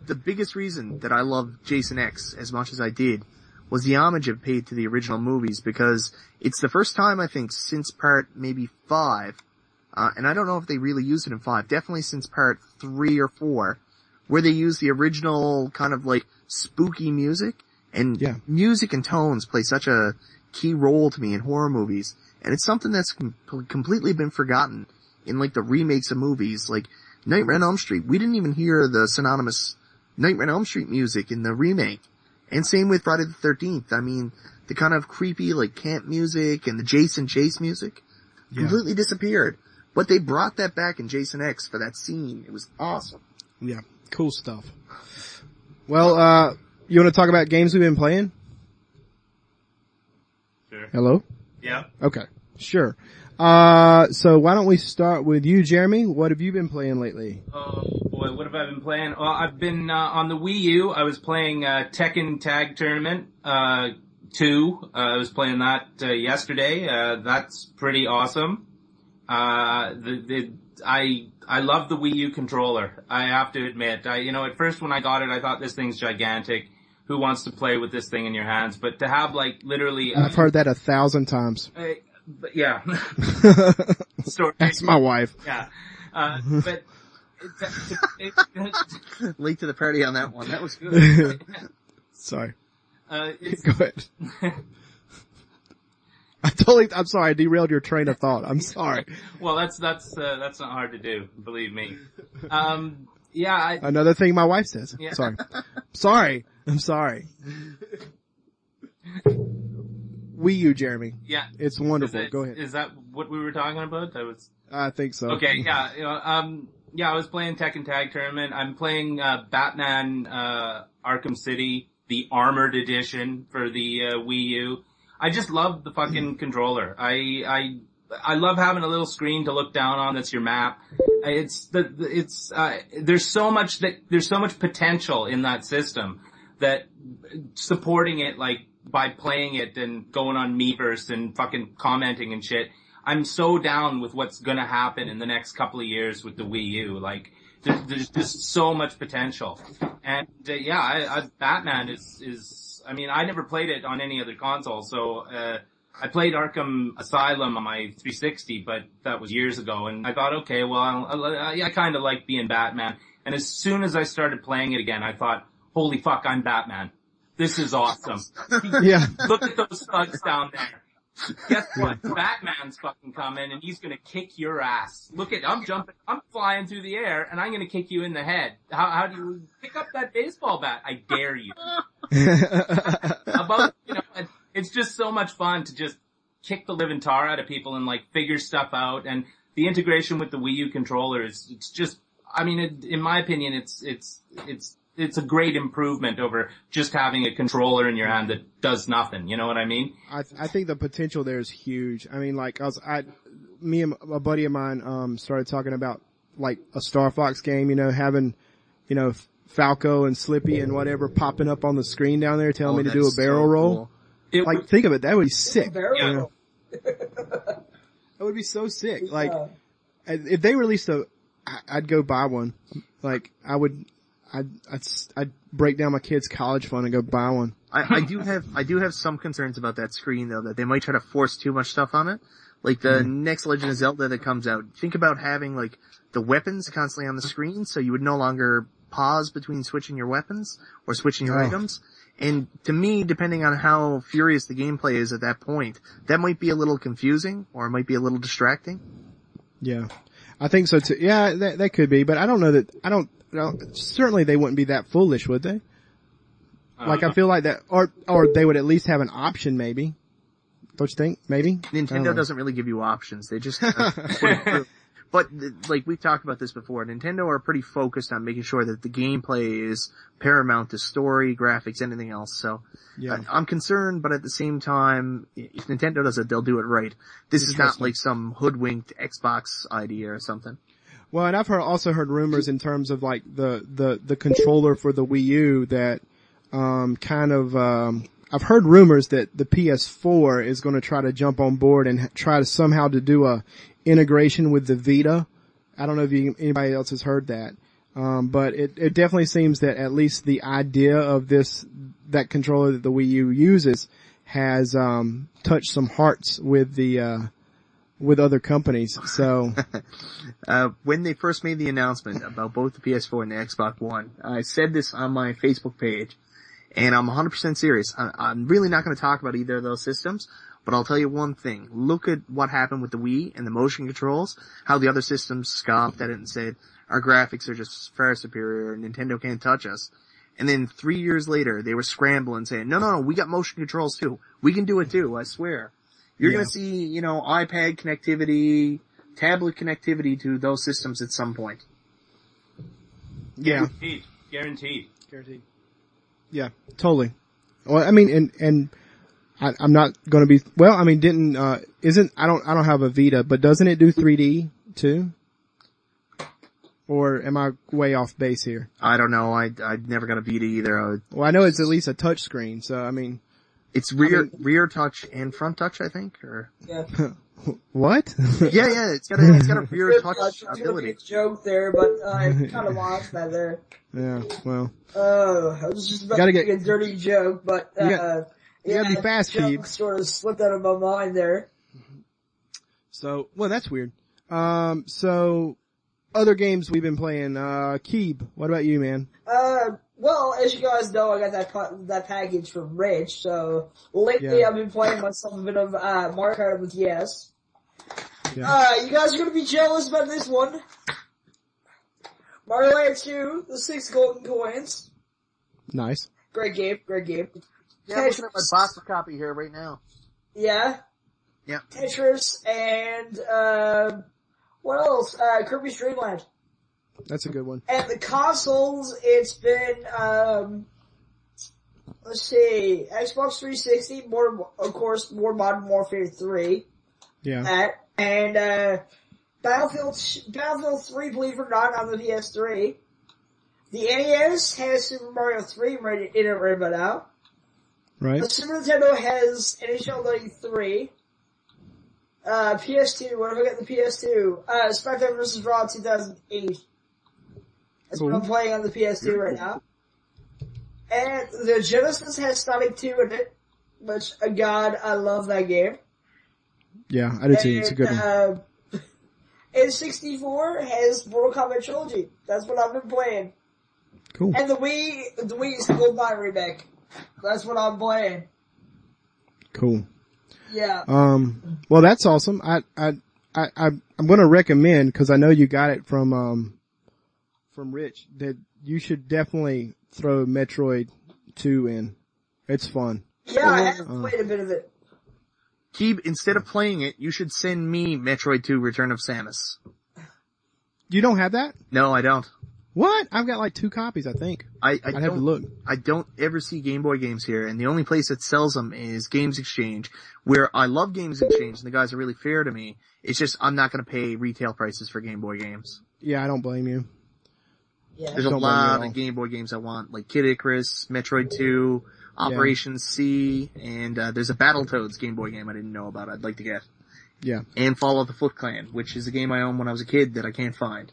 The biggest reason that I love Jason X as much as I did was the homage it paid to the original movies because it's the first time I think since part maybe five, uh, and I don't know if they really used it in five, definitely since part three or four, where they use the original kind of like spooky music and Yeah. music and tones play such a key role to me in horror movies. And it's something that's com- completely been forgotten in like the remakes of movies, like Nightmare on Elm Street. We didn't even hear the synonymous Nightmare on Elm Street music in the remake. And same with Friday the 13th. I mean, the kind of creepy like camp music and the Jason Chase music Yeah. completely disappeared. But they brought that back in Jason X for that scene. It was awesome. Yeah. Cool stuff. Well, uh, you want to talk about games we've been playing? Sure. Hello? Yeah. Okay. Sure. Uh, so why don't we start with you, Jeremy? What have you been playing lately? Oh boy, what have I been playing? Well, I've been uh, on the Wii U. I was playing uh, Tekken Tag Tournament uh, two. Uh, I was playing that uh, yesterday. Uh, that's pretty awesome. Uh, the, the I I love the Wii U controller. I have to admit. I you know at first when I got it, I thought this thing's gigantic. Who wants to play with this thing in your hands? But to have like literally, I've heard that a thousand times. uh, but yeah, <laughs> story. That's my wife. Yeah, uh, but. It, it, <laughs> Late to the party on that one. That was good. <laughs> Sorry. Uh, it's, Go ahead. I totally, I'm sorry, I derailed your train of thought. I'm sorry. well, that's that's uh, that's not hard to do, believe me. Um, yeah, I, Another thing my wife says. Yeah. Sorry. Sorry. I'm sorry. Wii U, Jeremy. yeah. It's wonderful. it- Go ahead. is that what we were talking about? I was I think so. okay. <laughs> Yeah, you know, um, yeah. I was playing Tekken Tag Tournament. I'm playing uh, Batman uh, Arkham City, the Armored Edition for the uh, Wii U. I just love the fucking <laughs> controller. I I I love having a little screen to look down on. That's your map. It's the the- it's uh, there's so much that there's so much potential in that system that supporting it like by playing it and going on Miiverse and fucking commenting and shit. I'm so down with what's gonna happen in the next couple of years with the Wii U. Like there's, there's just so much potential. And uh, yeah, I, I, Batman is is. I mean, I never played it on any other console, so. Uh, I played Arkham Asylum on my 360, but that was years ago, and I thought, okay, well, I, I kind of like being Batman. And as soon as I started playing it again, I thought, holy fuck, I'm Batman. This is awesome. <laughs> Yeah. Look at those thugs down there. Guess what? Batman's fucking coming and he's gonna kick your ass. Look at, I'm jumping, I'm flying through the air and I'm gonna kick you in the head. How, how do you pick up that baseball bat? I dare you. <laughs> About, you know, it's just so much fun to just kick the living tar out of people and like figure stuff out and the integration with the Wii U controller is, it's just, I mean, it, in my opinion, it's, it's, it's, it's a great improvement over just having a controller in your hand that does nothing. You know what I mean? I, I think the potential there is huge. I mean, like I was, I, me and a buddy of mine, um, started talking about like a Star Fox game, you know, having, you know, Falco and Slippy and whatever popping up on the screen down there telling Oh, me to do a that's so barrel roll. cool. It Like, think of it. That would be sick. Barrel Yeah. roll. That would be so sick. Like, Yeah. if they released a, I'd go buy one. Like, I would, I'd, I'd, I'd break down my kid's college fund and go buy one. I, I do have I do have some concerns about that screen though that they might try to force too much stuff on it. Like the mm. next Legend of Zelda that comes out, think about having like the weapons constantly on the screen, so you would no longer pause between switching your weapons or switching your Oh. items. And to me, depending on how furious the gameplay is at that point, that might be a little confusing or it might be a little distracting. Yeah. I think so too. Yeah, that, that could be, but I don't know that, I don't, I certainly they wouldn't be that foolish, would they? Like I feel like that, or, or they would at least have an option maybe. Don't you think? Maybe? Nintendo doesn't really give you options. They just, uh, put it through. but like we've talked about this before, Nintendo are pretty focused on making sure that the gameplay is paramount to story, graphics, anything else. So Yeah. uh, I'm concerned, but at the same time, if Nintendo does it, they'll do it right. This is not like some hoodwinked Xbox idea or something. Well, and I've heard, also heard rumors in terms of like the, the, the controller for the Wii U that, um, kind of, um, I've heard rumors that the PS4 is going to try to jump on board and try to somehow to do a integration with the Vita. I don't know if you, anybody else has heard that. Um, but it, it definitely seems that at least the idea of this, that controller that the Wii U uses has, um, touched some hearts with the, uh, with other companies. So, <laughs> Uh, when they first made the announcement about both the PS4 and the Xbox One, I said this on my Facebook page, and I'm 100% serious. I, I'm really not going to talk about either of those systems, but I'll tell you one thing. Look at what happened with the Wii and the motion controls, how the other systems scoffed at it and said, our graphics are just far superior, Nintendo can't touch us. And then three years later, they were scrambling saying, no, no, no, we got motion controls too. We can do it too, I swear. You're Yeah. gonna see, you know, iPad connectivity, tablet connectivity to those systems at some point. yeah. Guaranteed. Guaranteed. Guaranteed. Yeah, totally. Well, I mean, and, and I, I'm not going to be, well, I mean, didn't, uh, isn't, I don't, I don't have a Vita, but doesn't it do 3D too? Or am I way off base here? I don't know, I, I never got a Vita either. I, Well, I know it's at least a touch screen, so I mean, it's rear, mean- rear touch and front touch, I think, or, Yeah. <laughs> what? yeah, yeah, it's got a, it's got a <laughs> rear Good touch touch. It's gonna a ability. joke there, but I <laughs> kind of lost that there. yeah, well, Oh, I was just about Gotta to get- a dirty joke, but uh, You got- you gotta be yeah, fast, joke Sort of slipped out of my mind there. so, well, that's weird. Um, so, other games we've been playing, uh, Keeb, what about you, man? Uh, well, as you guys know, I got that pa- that package from Rich. So lately, Yeah. I've been playing myself a bit of uh, Mario Kart with Yes. Yeah. Uh, you guys are gonna be jealous about this one. Mario Land 2, the six golden coins. Nice. Great game, great game. Yeah, I'm looking at my box copy here right now. Yeah. Yeah. Tetris and, uh, what else? Uh, Kirby's Dream Land. That's a good one. And the consoles, it's been, um, let's see, Xbox 360, more, of course, more Modern Warfare 3, Yeah. that, and, uh, Battlefield, Battlefield 3, believe it or not, on the PS3. The NES has Super Mario 3 right in it right about now. Right? The Super Nintendo has NHL 93. Uh, PS2, what have I got in the PS2? Uh, SmackDown vs. Raw 2008. That's what I'm playing on the PS2 right now. And the Genesis has Sonic 2 in it, which, uh, God, I love that game. Yeah, I did too. It's a good one. Uh, <laughs> and 64 has Mortal Kombat Trilogy. That's what I've been playing. Cool. And the Wii, the Wii's Goldeneye remake. That's what I'm playing. Cool. Yeah. Um, well, that's awesome. I, I, I, I'm going to recommend because I know you got it from, um, from Rich that you should definitely throw Metroid 2 in. It's fun. Yeah, I have Uh. played a bit of it. Keeb, instead of playing it, you should send me Metroid 2 Return of Samus. You don't have that? No, I don't. What? I've got like two copies, I think. I, I I'd have to look. I don't ever see Game Boy games here, and the only place that sells them is Games Exchange, where I love Games Exchange, and the guys are really fair to me. It's just, I'm not gonna pay retail prices for Game Boy games. Yeah, I don't blame you. Yeah. There's a Don't blame me at lot of Game Boy games I want, like Kid Icarus, Metroid 2, Operation C, and uh, there's a Battletoads Game Boy game I didn't know about I'd like to get. Yeah. And Fall of the Foot Clan, which is a game I owned when I was a kid that I can't find.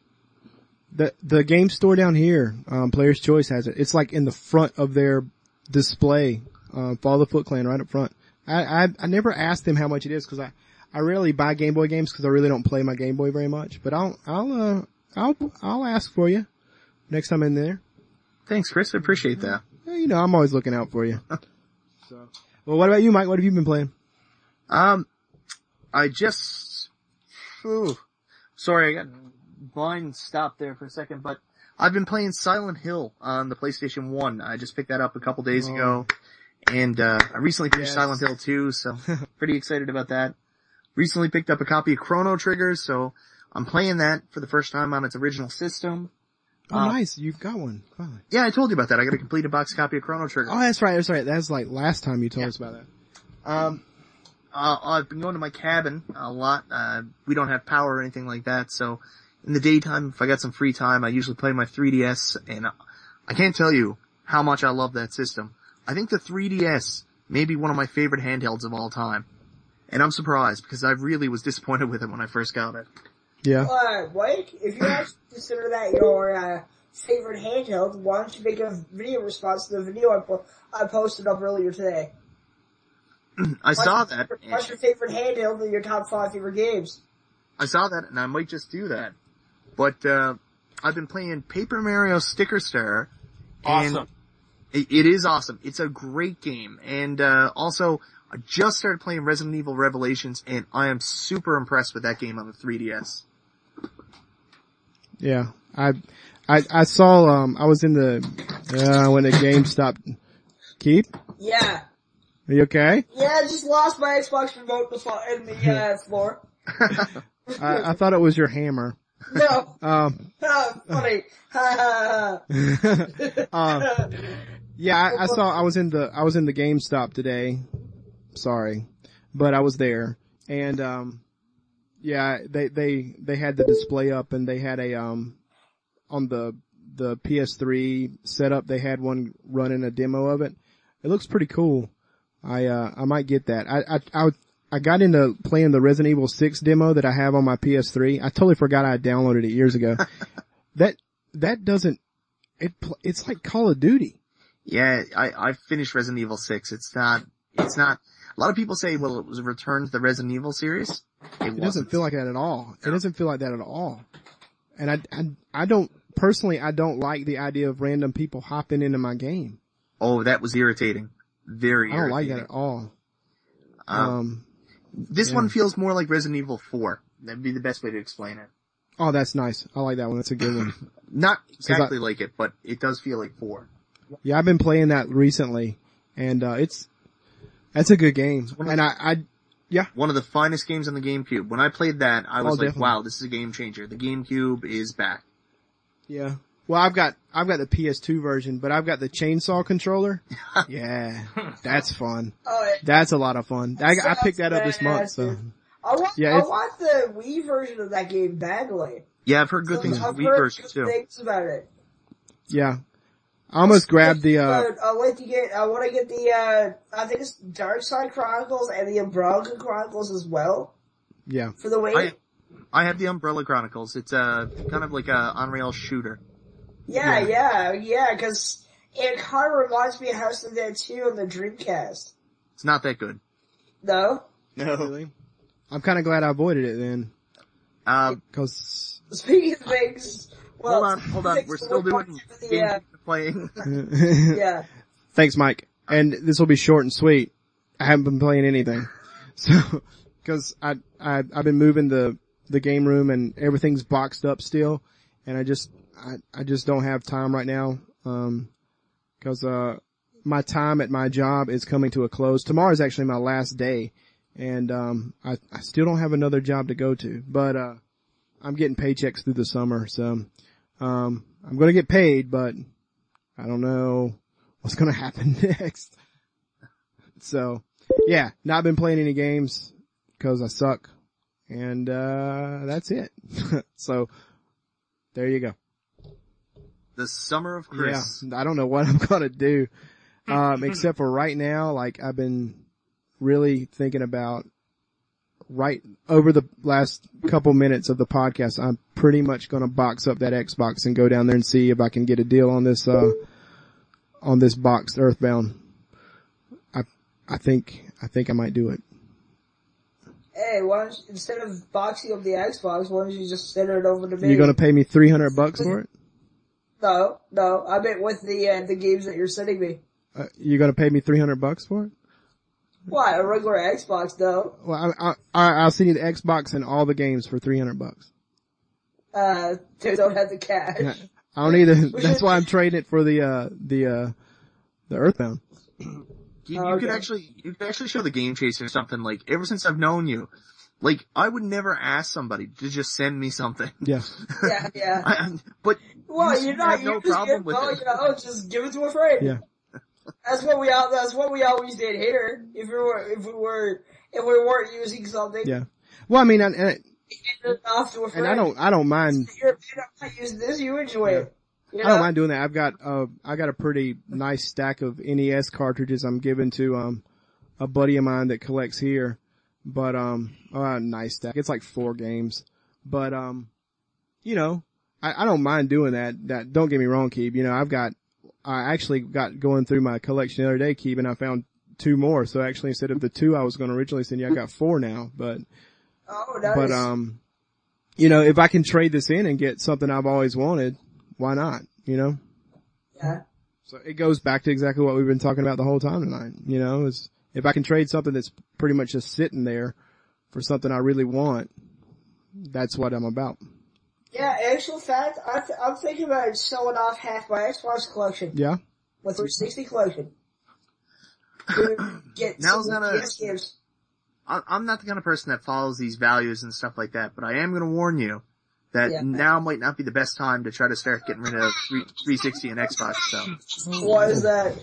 The, the game store down here, um, Player's Choice has it. It's like in the front of their display, uh, Fall of the Foot Clan right up front. I, I, I never asked them how much it is because I, I rarely buy Game Boy games because I really don't play my Game Boy very much, but I'll, I'll, uh, I'll, I'll ask for you next time in there. Thanks, Chris. I appreciate that. Eh, You know, I'm always looking out for you. <laughs> so, well, what about you, Mike? What have you been playing? Um, I just, ooh, sorry, I got blind stopped there for a second, but I've been playing Silent Hill on the PlayStation 1. I just picked that up a couple days Oh. ago, and, uh, I recently finished Yes. Silent Hill 2, so <laughs> pretty excited about that. Recently picked up a copy of Chrono Trigger, so I'm playing that for the first time on its original system. Oh, Uh, nice. You've got one. Finally. Yeah, I told you about that. I got a completed box copy of Chrono Trigger. Oh, that's right. That's right. That's like last time you told Yeah. us about that. Um, uh, I've been going to my cabin a lot. Uh, we don't have power or anything like that, so in the daytime, if I got some free time, I usually play my 3DS, and I can't tell you how much I love that system. I think the 3DS may be one of my favorite handhelds of all time. And I'm surprised, because I really was disappointed <laughs> with it when I first got it. Yeah. Uh, Mike, if you actually consider that your, uh, favorite handheld, why don't you make a video response to the video I, po- I posted up earlier today? <clears throat> I saw that, What's your favorite handheld in your top five favorite games? I saw that, and I might just do that. But, uh, I've been playing Paper Mario Sticker Star, Awesome. It, it is awesome. It's a great game. And, uh, also, I just started playing Resident Evil Revelations and I am super impressed with that game on the 3DS. Yeah. I, I, I saw, um, I was in the, uh, when the game stopped. Keeb? Yeah. Are you okay? Yeah, I just lost my Xbox remote in the, uh, <laughs> floor. I, I thought it was your hammer. No. <laughs> Um, <laughs> Oh, funny. Ha. yeah, I, I saw, I was in the, I was in the GameStop today. Sorry. But I was there. And, um, yeah, they, they, they had the display up and they had a, um, on the, the PS3 setup, they had one running a demo of it. It looks pretty cool. I, uh, I might get that. I, I, I, I got into playing the Resident Evil 6 demo that I have on my PS3. I totally forgot I downloaded it years ago. <laughs> that, that doesn't, it, it's like Call of Duty. yeah, I, I finished Resident Evil 6. It's not, it's not, a lot of people say, well, it was a return to the Resident Evil series. It, It doesn't feel like that at all. It doesn't feel like that at all. And I, I, I don't, personally, I don't like the idea of random people hopping into my game. Oh, that was irritating. Very I don't like irritating. that at all. Um, Um, this yeah. one feels more like Resident Evil 4. That'd be the best way to explain it. oh, that's nice. I like that one. That's a good one. <clears throat> Not I- exactly like it, but it does feel like 4. Yeah, I've been playing that recently and, uh, it's, that's a good game. one of And I, I, yeah. one of the finest games on the GameCube. When I played that, I oh, was Oh, like, definitely. wow, this is a game changer. The GameCube is back. yeah. Well, I've got, I've got the PS2 version, but I've got the chainsaw controller. <laughs> yeah. That's fun. Oh, it- That's a lot of fun. I, I picked that up this month, so. I want, Yeah, I want the Wii version of that game badly. Yeah, I've heard good things I've from the Wii version too. things about it. Yeah. I almost grabbed the, uh, But I like to get, I want to get the, uh, I think it's Dark Side Chronicles and the Umbrella Chronicles as well yeah. for the Wii. I, I have the Umbrella Chronicles. It's a kind of like a on-rail shooter. Yeah, yeah, yeah, cause it kind of reminds me of House of the Dead 2 on the Dreamcast. It's not that good. No? No. <laughs> Really? I'm kind of glad I avoided it then, Um, cause Speaking of things, well, hold on, hold on. We're still doing forward to, games Yeah, we're playing. <laughs> yeah. thanks Mike. And this will be short and sweet. I haven't been playing anything. <laughs> So, cause I, I, I've been moving the, the game room and everything's boxed up still. And I just, I, I just don't have time right now. Um, cause, uh, my time at my job is coming to a close. Tomorrow is actually my last day. And, um, I, I still don't have another job to go to, but, uh, I'm getting paychecks through the summer. So, um, I'm going to get paid, but I don't know what's going <laughs> to happen next. So, yeah, not been playing any games because I suck. And, uh, that's it. <laughs> so, there you go. the Summer of Chris. Yeah, I don't know what <laughs> I'm gonna do. Um, except for right now, like I've been really thinking about right over the last couple minutes of the podcast, I'm pretty much gonna box up that Xbox and go down there and see if I can get a deal on this, uh, on this boxed Earthbound. I, I think, I think I might do it. Hey, why don't you, instead of boxing up the Xbox, why don't you just send it over to me? You're gonna pay me 300 bucks for it? No, no, I meant with the, uh, the games that you're sending me. Uh, you're gonna pay me 300 bucks for it? Why, a regular Xbox though? Well, I, I, I, I'll send you the Xbox and all the games for 300 bucks. Uh, they don't have the cash. Yeah. I don't either. <laughs> That's why I'm trading it for the, uh, the, uh, the Earthbound. You, you Oh, could actually, you could actually show the game chaser something like, ever since I've known you, like, I would never ask somebody to just send me something. <laughs> Yeah. Yeah, yeah. I, but, Well, you you're not, have you no just problem give, with well, it. you know, just give it to a friend. Yeah. That's what we all, that's what we always did here. If we were, if we were, if we weren't using something, Yeah. Well, I mean, and, and, off to a and I don't, I don't mind, You're, you're not using this, you enjoy it. You I don't mind doing that. I've got, uh, I got a pretty nice stack of NES cartridges I'm giving to, um, a buddy of mine that collects here. But, um, uh, nice stack. It's like four games. But, um, you know, I, I don't mind doing that. That, don't get me wrong, Keeb. You know, I've got, I actually got going through my collection the other day, Keeb, and I found two more. So actually instead of the two I was going to originally send you, I got four now. But, Oh, nice. but, um, you know, if I can trade this in and get something I've always wanted, why not? You know? yeah. So it goes back to exactly what we've been talking about the whole time tonight. You know, is if I can trade something that's pretty much just sitting there for something I really want, that's what I'm about. Yeah, actual fact, I th- I'm thinking about selling off half my Xbox collection, Yeah. my 360 collection. To get Now's some not a- PS games. I, I'm not the kind of person that follows these values and stuff like that, but I am gonna warn you that Yeah. now might not be the best time to try to start getting rid of 3, 360 and Xbox stuff. Why is that?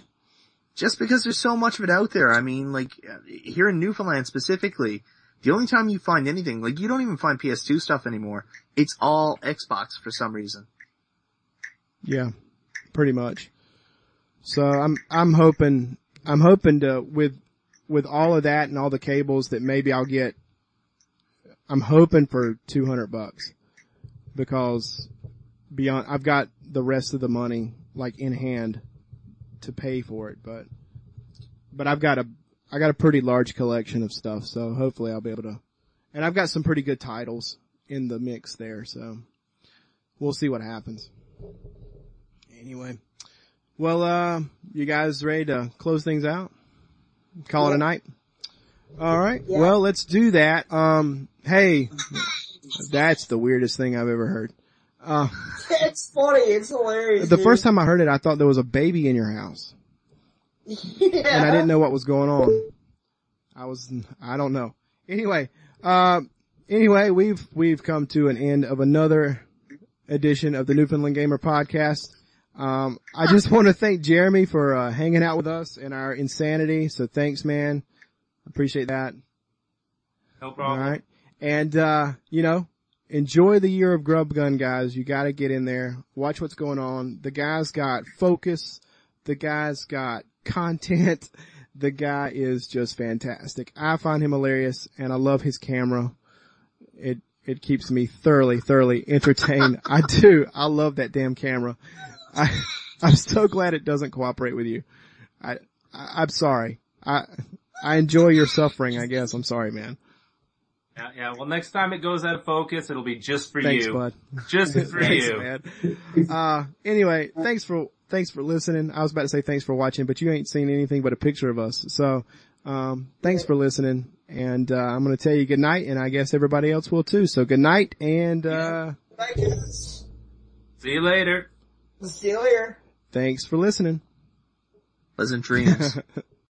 Just because there's so much of it out there. I mean, like, uh, here in Newfoundland specifically, the only time you find anything, like you don't even find PS2 stuff anymore. It's all Xbox for some reason. Yeah. Pretty much. So I'm, I'm hoping, I'm hoping to, with, with all of that and all the cables that maybe I'll get, I'm hoping for 200 bucks because beyond, I've got the rest of the money like in hand to pay for it, but, but I've got a, I got a pretty large collection of stuff, so hopefully I'll be able to, and I've got some pretty good titles in the mix there, so we'll see what happens. Anyway, well, uh, you guys ready to close things out? Call it a night? Alright, Yeah. well let's do that. Um, hey, that's the weirdest thing I've ever heard. Uh, <laughs> It's funny, it's hilarious. the dude. first time I heard it, I thought there was a baby in your house. Yeah. and I didn't know what was going on. I was, I don't know. Anyway, uh, anyway, we've, we've come to an end of another edition of the Newfoundland Gamer podcast. Um, I just want to thank Jeremy for, uh, hanging out with us in our insanity. So thanks, man. Appreciate that. No All problem. right. And, uh, you know, enjoy the year of Grub Gun, guys. You gotta get in there. Watch what's going on. The guy's got focus. The guy's got content. The guy is just fantastic. I find him hilarious and I love his camera. It, it keeps me thoroughly, thoroughly entertained. <laughs> I do. I love that damn camera. I, I'm so glad it doesn't cooperate with you. I, I I'm sorry. I I enjoy your suffering. I guess. I'm sorry, man. Yeah, yeah. Well, next time it goes out of focus, it'll be just for Thanks, you. bud. Just <laughs> for Thanks, you. man. Uh, anyway, thanks for, thanks for listening. I was about to say thanks for watching, but you ain't seen anything but a picture of us. So, um, thanks for listening. And, uh, I'm going to tell you good night and I guess everybody else will too. So good night and, uh, Bye guys. See you later. See you later. thanks for listening. Pleasant dreams. <laughs>